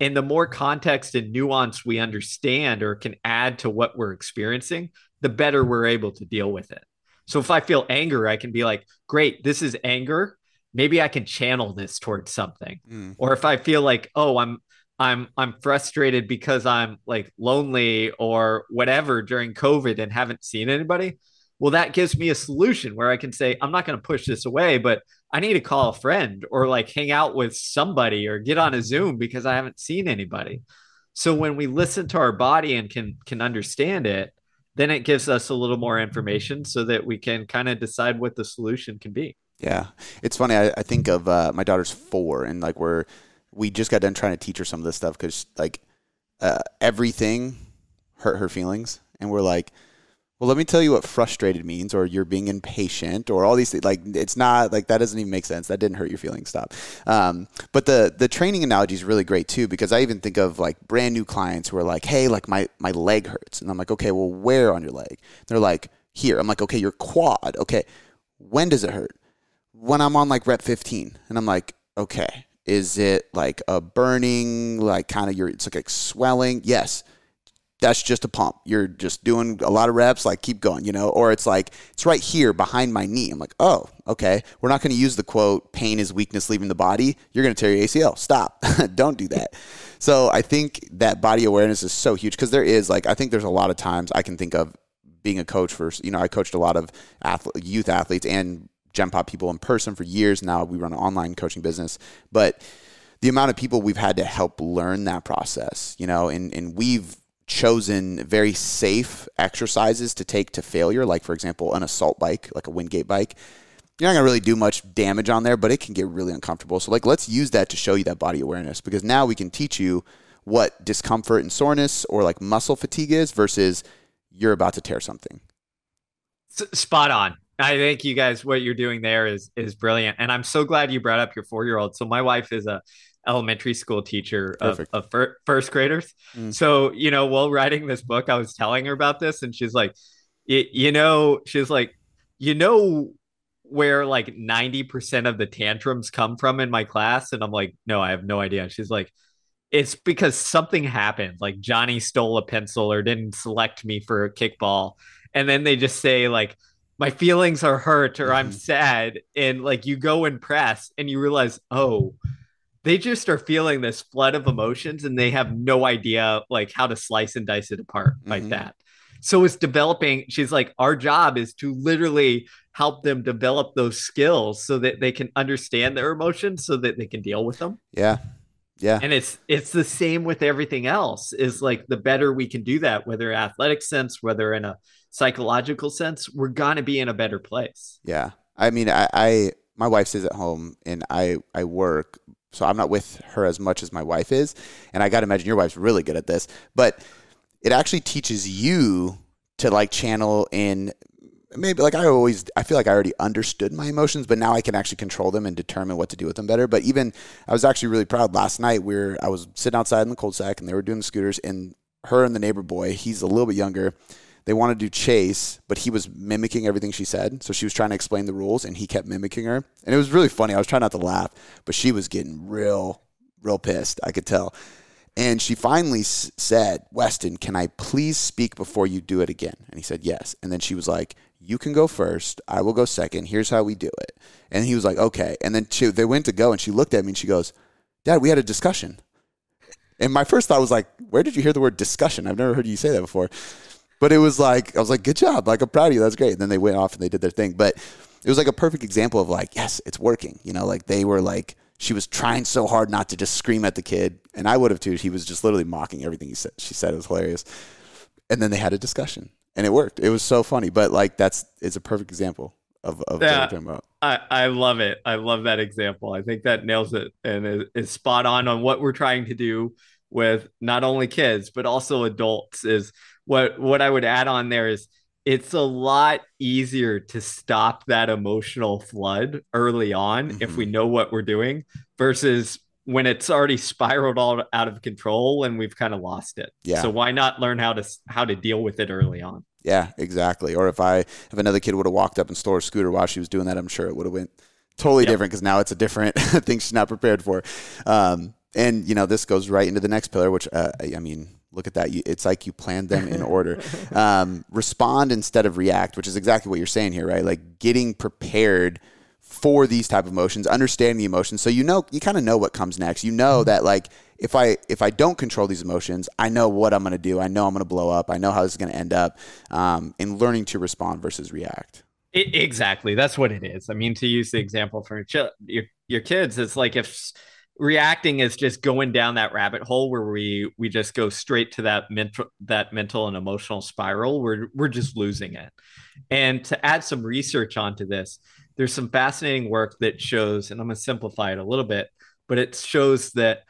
B: And the more context and nuance we understand or can add to what we're experiencing the better we're able to deal with it. So if i feel anger i can be like great this is anger maybe I can channel this towards something. Mm. Or if I feel like, oh, I'm I'm I'm frustrated because I'm like lonely or whatever during COVID and haven't seen anybody. Well, that gives me a solution where I can say, I'm not going to push this away, but I need to call a friend or like hang out with somebody or get on a Zoom because I haven't seen anybody. So when we listen to our body and can can understand it, then it gives us a little more information so that we can kind of decide what the solution can be.
A: Yeah, it's funny. I, I think of uh, my daughter's four, and like we're we just got done trying to teach her some of this stuff because like uh, everything hurt her feelings, and we're like, well, let me tell you what frustrated means, or you're being impatient, or all these things. Like it's not like that doesn't even make sense. That didn't hurt your feelings. Stop. Um, but the the training analogy is really great too because I even think of like brand new clients who are like, hey, like my my leg hurts, and I'm like, okay, well, where on your leg? They're like here. I'm like, okay, your quad. Okay, when does it hurt? When I'm on like rep 15, and I'm like, okay, is it like a burning, like kind of your, it's like swelling? Yes that's just a pump. You're just doing a lot of reps, like keep going, you know, or it's like, it's right here behind my knee. I'm like, oh, okay. We're not going to use the quote, pain is weakness leaving the body. You're going to tear your ACL. Stop. Don't do that. so I think that body awareness is so huge because there is like, I think there's a lot of times I can think of being a coach for, you know, I coached a lot of athlete, youth athletes and Gen Pop people in person for years. Now we run an online coaching business, but the amount of people we've had to help learn that process, you know, and, and we've, chosen very safe exercises to take to failure, like for example, an assault bike, like a Wingate bike. You're not gonna really do much damage on there, but it can get really uncomfortable. So like let's use that to show you that body awareness because now we can teach you what discomfort and soreness or like muscle fatigue is versus you're about to tear something.
B: Spot on. I think you guys what you're doing there is is brilliant. And I'm so glad you brought up your 4-year-old. So my wife is a elementary school teacher of, of fir- first graders. Mm. So, you know, while writing this book, I was telling her about this, and she's like, you know, she's like, you know, where like 90% of the tantrums come from in my class. And I'm like, no, I have no idea. And she's like, it's because something happened. Like Johnny stole a pencil or didn't select me for a kickball. And then they just say, like, my feelings are hurt or mm-hmm. I'm sad. And like you go and press and you realize, oh, they just are feeling this flood of emotions and they have no idea like how to slice and dice it apart mm-hmm. like that. So it's developing. She's like, our job is to literally help them develop those skills so that they can understand their emotions so that they can deal with them.
A: Yeah. Yeah.
B: And it's it's the same with everything else. Is like the better we can do that, whether athletic sense, whether in a psychological sense, we're gonna be in a better place.
A: Yeah. I mean, I, I my wife stays at home and I I work, so I'm not with her as much as my wife is. And I got to imagine your wife's really good at this, but it actually teaches you to like channel in maybe like I always I feel like I already understood my emotions, but now I can actually control them and determine what to do with them better. But even I was actually really proud last night where I was sitting outside in the cold sack and they were doing the scooters and her and the neighbor boy, he's a little bit younger they wanted to do chase, but he was mimicking everything she said. So she was trying to explain the rules, and he kept mimicking her. And it was really funny. I was trying not to laugh, but she was getting real, real pissed. I could tell. And she finally s- said, Weston, can I please speak before you do it again? And he said, yes. And then she was like, you can go first. I will go second. Here's how we do it. And he was like, okay. And then she, they went to go, and she looked at me and she goes, Dad, we had a discussion. And my first thought was like, where did you hear the word discussion? I've never heard you say that before. But it was like I was like, good job, like I'm proud of you. That's great. And then they went off and they did their thing. But it was like a perfect example of like, yes, it's working. You know, like they were like she was trying so hard not to just scream at the kid, and I would have too. He was just literally mocking everything he said. She said it was hilarious. And then they had a discussion, and it worked. It was so funny. But like that's it's a perfect example of, of yeah, what we're talking about.
B: I, I love it. I love that example. I think that nails it and is, is spot on on what we're trying to do with not only kids but also adults is what what I would add on there is it's a lot easier to stop that emotional flood early on mm-hmm. if we know what we're doing versus when it's already spiraled all out of control and we've kind of lost it. Yeah. So why not learn how to how to deal with it early on?
A: Yeah, exactly. Or if I if another kid would have walked up and stole a scooter while she was doing that, I'm sure it would have went totally yep. different because now it's a different thing she's not prepared for. Um, and you know this goes right into the next pillar, which uh, I mean look at that. You, it's like you planned them in order. Um, respond instead of react, which is exactly what you're saying here, right? Like getting prepared for these type of emotions, understanding the emotions, so you know you kind of know what comes next. You know that like if I if I don't control these emotions, I know what I'm going to do. I know I'm going to blow up. I know how this is going to end up. Um, in learning to respond versus react.
B: It, exactly, that's what it is. I mean, to use the example for your your, your kids, it's like if reacting is just going down that rabbit hole where we we just go straight to that mental that mental and emotional spiral we're we're just losing it. And to add some research onto this there's some fascinating work that shows and i'm going to simplify it a little bit but it shows that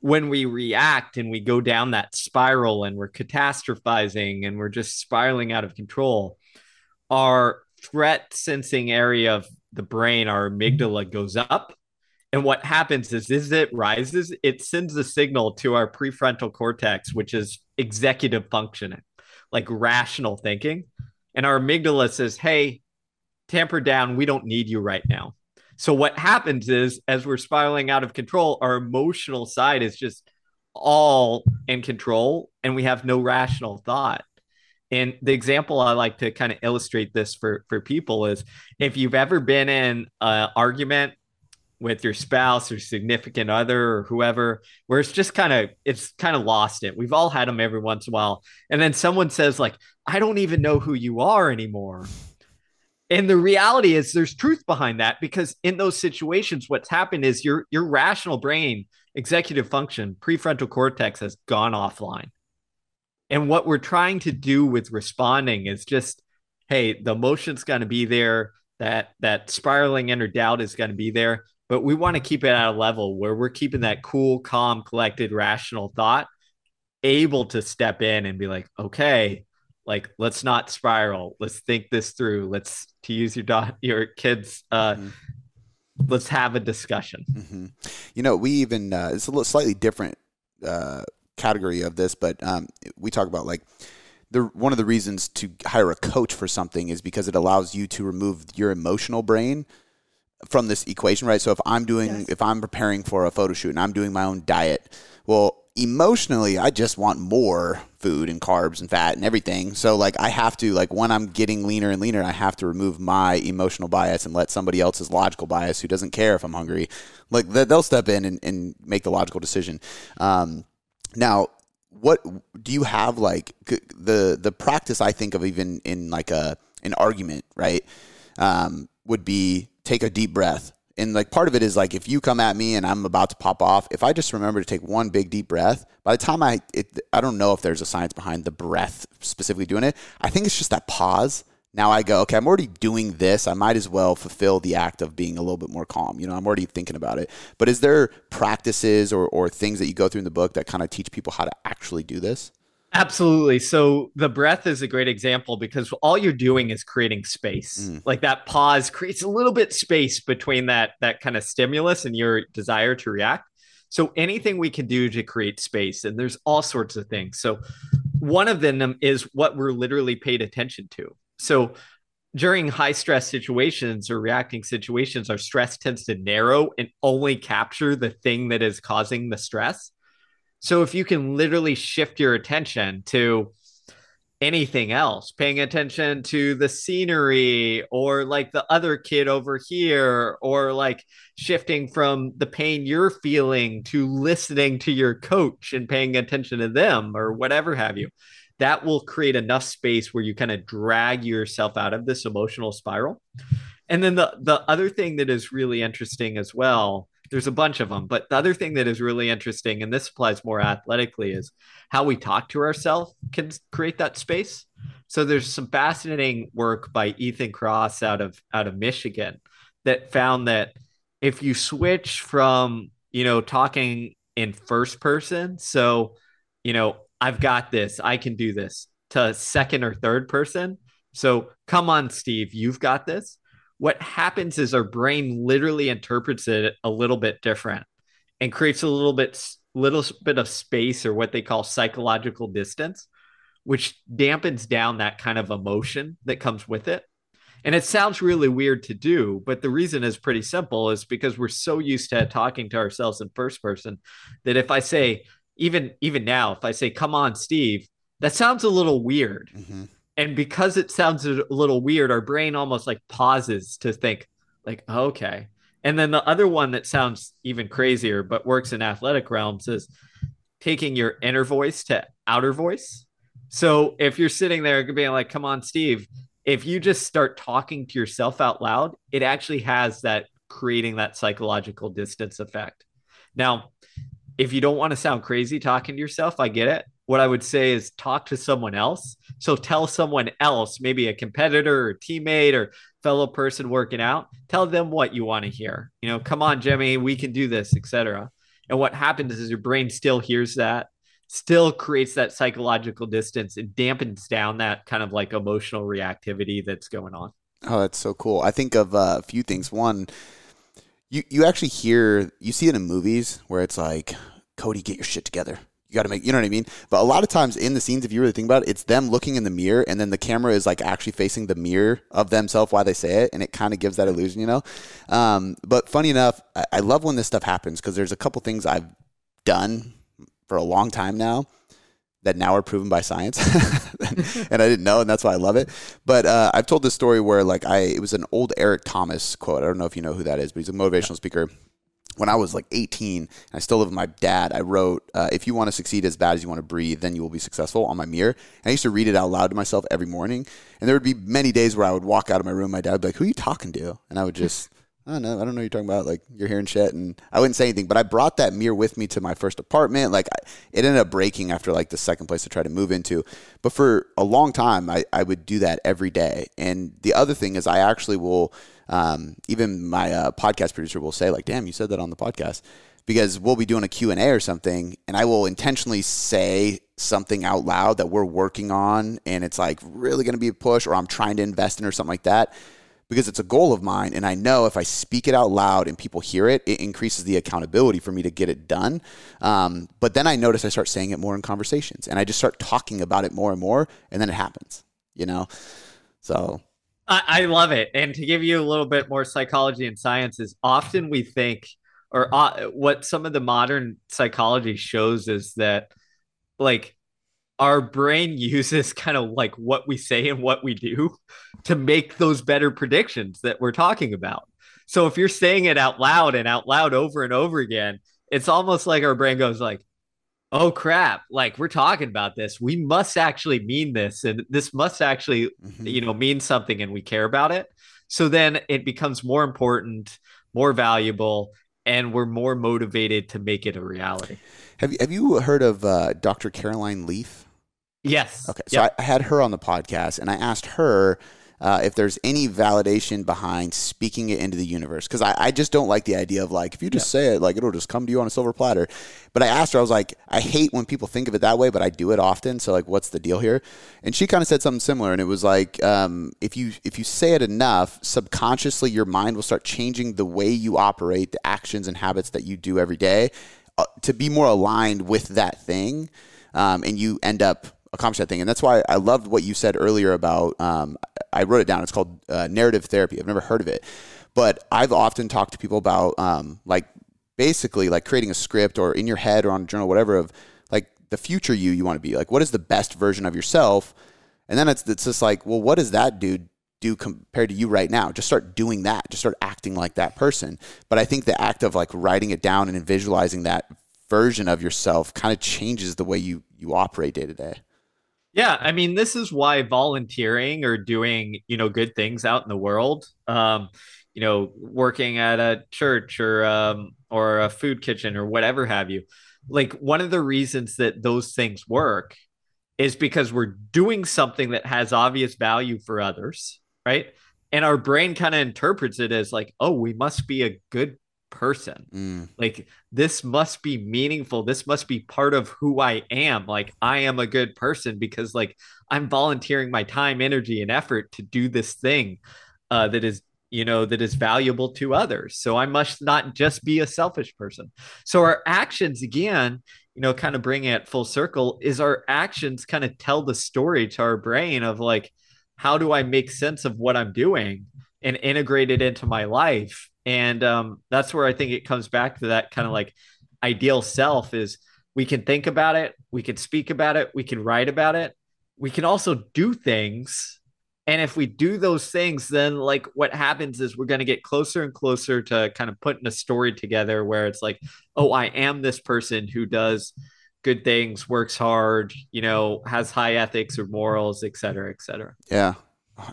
B: when we react and we go down that spiral and we're catastrophizing and we're just spiraling out of control our threat sensing area of the brain our amygdala goes up and what happens is, as it rises, it sends a signal to our prefrontal cortex, which is executive functioning, like rational thinking. And our amygdala says, hey, tamper down. We don't need you right now. So what happens is as we're spiraling out of control, our emotional side is just all in control and we have no rational thought. And the example I like to kind of illustrate this for for people is if you've ever been in an argument with your spouse or significant other or whoever where it's just kind of it's kind of lost it. We've all had them every once in a while. And then someone says like i don't even know who you are anymore. And the reality is there's truth behind that because in those situations what's happened is your your rational brain executive function prefrontal cortex has gone offline. And what we're trying to do with responding is just hey the emotion's going to be there that that spiraling inner doubt is going to be there but we want to keep it at a level where we're keeping that cool calm collected rational thought able to step in and be like okay like let's not spiral let's think this through let's to use your dot your kids uh mm-hmm. let's have a discussion
A: mm-hmm. you know we even uh, it's a little slightly different uh category of this but um we talk about like the one of the reasons to hire a coach for something is because it allows you to remove your emotional brain from this equation right so if i'm doing yes. if i'm preparing for a photo shoot and i'm doing my own diet well emotionally I just want more food and carbs and fat and everything. So like I have to like when I'm getting leaner and leaner, I have to remove my emotional bias and let somebody else's logical bias who doesn't care if I'm hungry, like they'll step in and, and make the logical decision. Um, now, what do you have like the the practice? I think of even in like a an argument, right? Um, would be take a deep breath and like part of it is like if you come at me and I'm about to pop off, if I just remember to take one big deep breath, by the time I it, I don't know if there's a science behind the breath specifically doing it. I think it's just that pause. Now I go, okay, I'm already doing this. I might as well fulfill the act of being a little bit more calm. You know, I'm already thinking about it. But is there practices or, or things that you go through in the book that kind of teach people how to actually do this?
B: Absolutely. So the breath is a great example because all you're doing is creating space. Mm. Like that pause creates a little bit space between that that kind of stimulus and your desire to react. So anything we can do to create space and there's all sorts of things. So one of them is what we're literally paid attention to. So during high stress situations or reacting situations, our stress tends to narrow and only capture the thing that is causing the stress. So if you can literally shift your attention to anything else, paying attention to the scenery or like the other kid over here, or like shifting from the pain you're feeling to listening to your coach and paying attention to them or whatever have you, that will create enough space where you kind of drag yourself out of this emotional spiral. And then the the other thing that is really interesting as well there's a bunch of them. But the other thing that is really interesting, and this applies more athletically, is how we talk to ourselves can create that space. So there's some fascinating work by Ethan Kross out of out of Michigan that found that if you switch from you know talking in first person, so you know I've got this, I can do this, to second or third person. So come on, Steve, you've got this what happens is our brain literally interprets it a little bit different and creates a little bit little bit of space or what they call psychological distance which dampens down that kind of emotion that comes with it. And it sounds really weird to do but the reason is pretty simple is because we're so used to talking to ourselves in first person that if i say even even now if i say come on steve that sounds a little weird. Mm-hmm and because it sounds a little weird our brain almost like pauses to think like okay. And then the other one that sounds even crazier but works in athletic realms is taking your inner voice to outer voice. So if you're sitting there being like come on steve if you just start talking to yourself out loud it actually has that creating that psychological distance effect. Now if you don't want to sound crazy talking to yourself i get it what I would say is talk to someone else. So tell someone else, maybe a competitor or teammate or fellow person working out, tell them what you want to hear. You know, come on, Jimmy, we can do this, etc. And what happens is your brain still hears that, still creates that psychological distance. It dampens down that kind of like emotional reactivity that's going on.
A: Oh, that's so cool. I think of uh, a few things. One, you you actually hear you see it in movies where it's like, Cody, get your shit together you got to make, you know what I mean? But a lot of times in the scenes, if you really think about it, it's them looking in the mirror and then the camera is like actually facing the mirror of themselves while they say it. And it kind of gives that illusion, you know? Um, but funny enough, I, I love when this stuff happens because there's a couple things I've done for a long time now that now are proven by science and i didn't know and that's why i love it but uh, i've told this story where like i it was an old eric thomas quote i don't know if you know who that is but he's a motivational speaker when I was like 18, and I still live with my dad, I wrote, uh, If you want to succeed as bad as you want to breathe, then you will be successful on my mirror. And I used to read it out loud to myself every morning. And there would be many days where I would walk out of my room, my dad would be like, Who are you talking to? And I would just, I don't know. I don't know you're talking about. Like, you're hearing shit. And I wouldn't say anything, but I brought that mirror with me to my first apartment. Like, I, it ended up breaking after like the second place to try to move into. But for a long time, I, I would do that every day. And the other thing is, I actually will, um, even my uh, podcast producer will say, like, damn, you said that on the podcast. Because we'll be doing a Q&A or something, and I will intentionally say something out loud that we're working on, and it's like really going to be a push, or I'm trying to invest in, or something like that because it's a goal of mine. And I know if I speak it out loud and people hear it, it increases the accountability for me to get it done. Um, but then I notice I start saying it more in conversations and I just start talking about it more and more. And then it happens, you know? So.
B: I, I love it. And to give you a little bit more psychology and science is often we think, or uh, what some of the modern psychology shows is that like our brain uses kind of like what we say and what we do to make those better predictions that we're talking about. So if you're saying it out loud and out loud over and over again, it's almost like our brain goes like, "Oh crap, like we're talking about this. We must actually mean this and this must actually, mm-hmm. you know, mean something and we care about it." So then it becomes more important, more valuable, and we're more motivated to make it a reality.
A: Have you have you heard of uh, Dr. Caroline Leaf?
B: Yes.
A: Okay. So yep. I, I had her on the podcast, and I asked her uh, if there's any validation behind speaking it into the universe. Because I, I, just don't like the idea of like, if you just say it, like it'll just come to you on a silver platter. But I asked her, I was like, I hate when people think of it that way, but I do it often. So like, what's the deal here? And she kind of said something similar, and it was like, um, if you if you say it enough, subconsciously your mind will start changing the way you operate, the actions and habits that you do every day, uh, to be more aligned with that thing, um, and you end up accomplish that thing. And that's why I loved what you said earlier about, um, I wrote it down. It's called uh, narrative therapy. I've never heard of it, but I've often talked to people about um, like basically like creating a script or in your head or on a journal, whatever, of like the future you you want to be. Like, what is the best version of yourself? And then it's, it's just like, well, what does that dude do compared to you right now? Just start doing that. Just start acting like that person. But I think the act of like writing it down and visualizing that version of yourself kind of changes the way you you operate day to day.
B: Yeah, I mean, this is why volunteering or doing, you know, good things out in the world, um, you know, working at a church or um, or a food kitchen or whatever have you. Like one of the reasons that those things work is because we're doing something that has obvious value for others, right? And our brain kind of interprets it as like, oh, we must be a good person. Mm. Like this must be meaningful. This must be part of who I am. Like I am a good person because like I'm volunteering my time, energy, and effort to do this thing uh, that is you know that is valuable to others. So I must not just be a selfish person. So our actions again, you know, kind of bring it full circle is our actions kind of tell the story to our brain of like how do I make sense of what I'm doing and integrate it into my life and um, that's where i think it comes back to that kind of like ideal self is we can think about it we can speak about it we can write about it. We can also do things. And if we do those things then like what happens is we're going to get closer and closer to kind of putting a story together where it's like oh i am this person who does good things works hard you know has high ethics or morals et cetera et cetera.
A: Yeah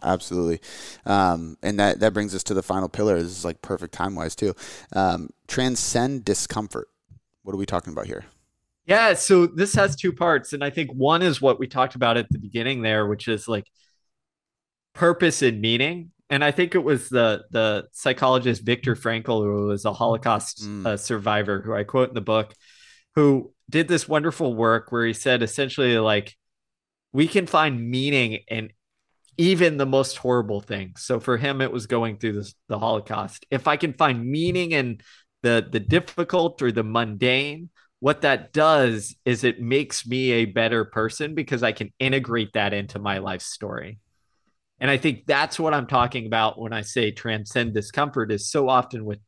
A: Absolutely, um, and that that brings us to the final pillar. This is like perfect time wise too. Um, transcend discomfort. What are we talking about here?
B: Yeah, so this has two parts, and I think one is what we talked about at the beginning there, which is like purpose and meaning. And I think it was the the psychologist Viktor Frankl, who was a Holocaust mm. uh, survivor, who I quote in the book, who did this wonderful work where he said essentially like we can find meaning in even the most horrible things. So for him, it was going through this, the Holocaust. If I can find meaning in the the difficult or the mundane what that does is it makes me a better person because I can integrate that into my life story. And I think that's what I'm talking about when I say transcend discomfort is so often with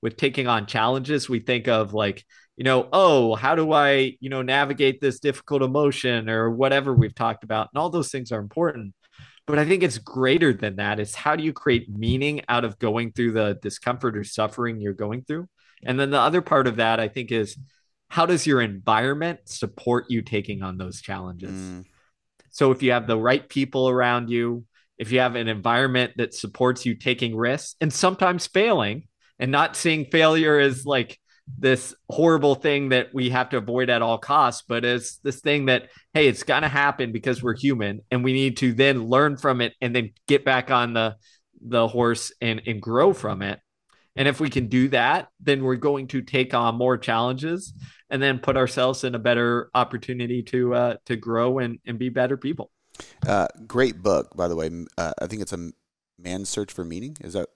B: with taking on challenges we think of like you know oh how do i you know navigate this difficult emotion or whatever we've talked about and all those things are important but i think it's greater than that it's how do you create meaning out of going through the discomfort or suffering you're going through and then the other part of that i think is how does your environment support you taking on those challenges mm. so if you have the right people around you if you have an environment that supports you taking risks and sometimes failing and not seeing failure as like this horrible thing that we have to avoid at all costs, but as this thing that, hey, it's going to happen because we're human and we need to then learn from it and then get back on the, the horse and, and grow from it. And if we can do that, then we're going to take on more challenges and then put ourselves in a better opportunity to, uh, to grow and, and be better people.
A: Uh, great book, by the way. Uh, I think it's a man's search for meaning. Is that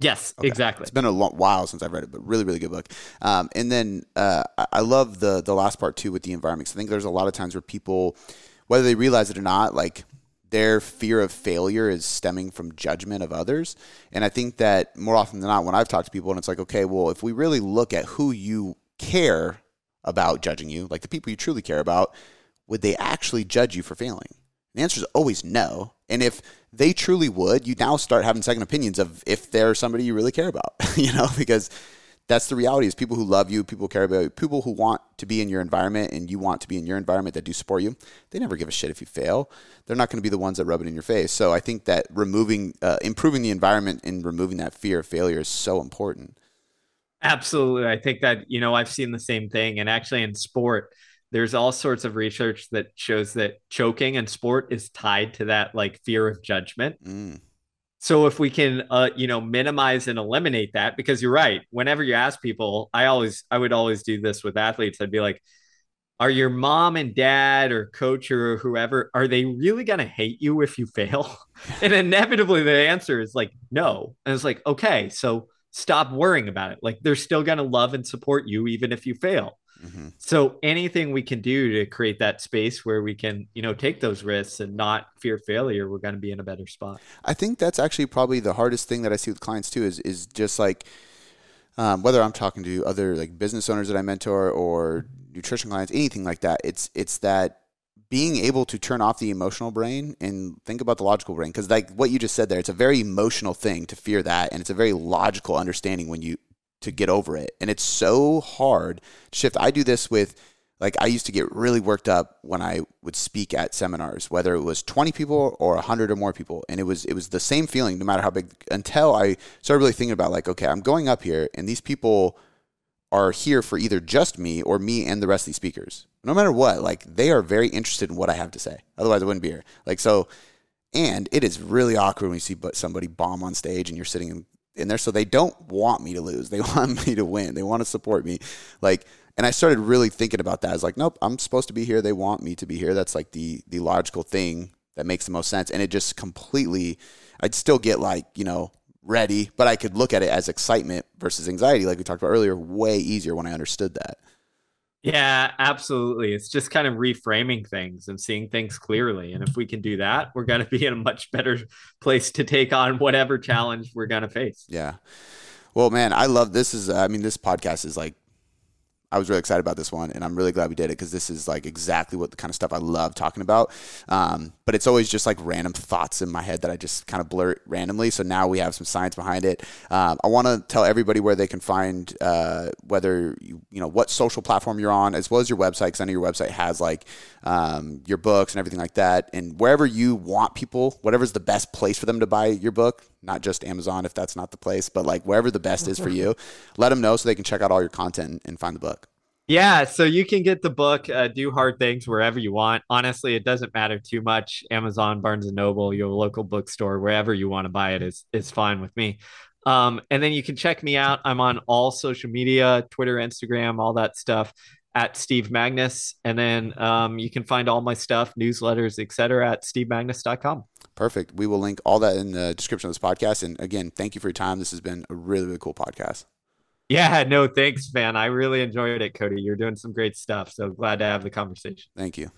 B: Yes, okay. exactly.
A: It's been a long while since I've read it, but really, really good book. Um, and then uh, I love the the last part too with the environment. I think there's a lot of times where people, whether they realize it or not, like their fear of failure is stemming from judgment of others. And I think that more often than not, when I've talked to people and it's like, okay, well, if we really look at who you care about judging you, like the people you truly care about, would they actually judge you for failing? The answer is always no. And if they truly would, you now start having second opinions of if they're somebody you really care about, you know, because that's the reality is people who love you, people who care about you, people who want to be in your environment and you want to be in your environment that do support you, they never give a shit if you fail. They're not going to be the ones that rub it in your face. So I think that removing, uh, improving the environment and removing that fear of failure is so important.
B: Absolutely. I think that, you know, I've seen the same thing. And actually in sport, there's all sorts of research that shows that choking in sport is tied to that like fear of judgment. Mm. So if we can, uh, you know, minimize and eliminate that, because you're right. Whenever you ask people, I always, I would always do this with athletes. I'd be like, "Are your mom and dad or coach or whoever are they really gonna hate you if you fail?" and inevitably, the answer is like, "No." And it's like, okay, so stop worrying about it. Like they're still gonna love and support you even if you fail. Mm-hmm. So anything we can do to create that space where we can, you know, take those risks and not fear failure, we're going to be in a better spot.
A: I think that's actually probably the hardest thing that I see with clients too is is just like um, whether I'm talking to other like business owners that I mentor or nutrition clients, anything like that. It's it's that being able to turn off the emotional brain and think about the logical brain because like what you just said there it's a very emotional thing to fear that and it's a very logical understanding when you to get over it. And it's so hard to shift. I do this with like I used to get really worked up when I would speak at seminars, whether it was 20 people or 100 or more people, and it was it was the same feeling no matter how big until I started really thinking about like okay, I'm going up here and these people are here for either just me or me and the rest of these speakers. No matter what, like they are very interested in what I have to say. Otherwise, I wouldn't be here. Like so and it is really awkward when you see somebody bomb on stage and you're sitting in in there. So they don't want me to lose. They want me to win. They want to support me. Like, and I started really thinking about that. I was like, nope, I'm supposed to be here. They want me to be here. That's like the the logical thing that makes the most sense. And it just completely, I'd still get like, you know, ready, but I could look at it as excitement versus anxiety, like we talked about earlier, way easier when I understood that.
B: Yeah, absolutely. It's just kind of reframing things and seeing things clearly. And if we can do that, we're going to be in a much better place to take on whatever challenge we're going to face.
A: Yeah. Well, man, I love this is I mean this podcast is like I was really excited about this one, and I'm really glad we did it because this is like exactly what the kind of stuff I love talking about. Um, but it's always just like random thoughts in my head that I just kind of blurt randomly. So now we have some science behind it. Um, I want to tell everybody where they can find uh, whether you you know what social platform you're on, as well as your website, because I know your website has like um, your books and everything like that. And wherever you want people, whatever's the best place for them to buy your book, not just Amazon if that's not the place, but like wherever the best is for you, let them know so they can check out all your content and find the book.
B: Yeah, so you can get the book uh, "Do Hard Things" wherever you want. Honestly, it doesn't matter too much. Amazon, Barnes and Noble, your local bookstore, wherever you want to buy it is is fine with me. Um, and then you can check me out. I'm on all social media, Twitter, Instagram, all that stuff at Steve Magness. And then um, you can find all my stuff, newsletters, etc., at stevemagness.com.
A: Perfect. We will link all that in the description of this podcast. And again, thank you for your time. This has been a really, really cool podcast.
B: Yeah, no, thanks, man. I really enjoyed it, Cody. You're doing some great stuff. So glad to have the conversation.
A: Thank you.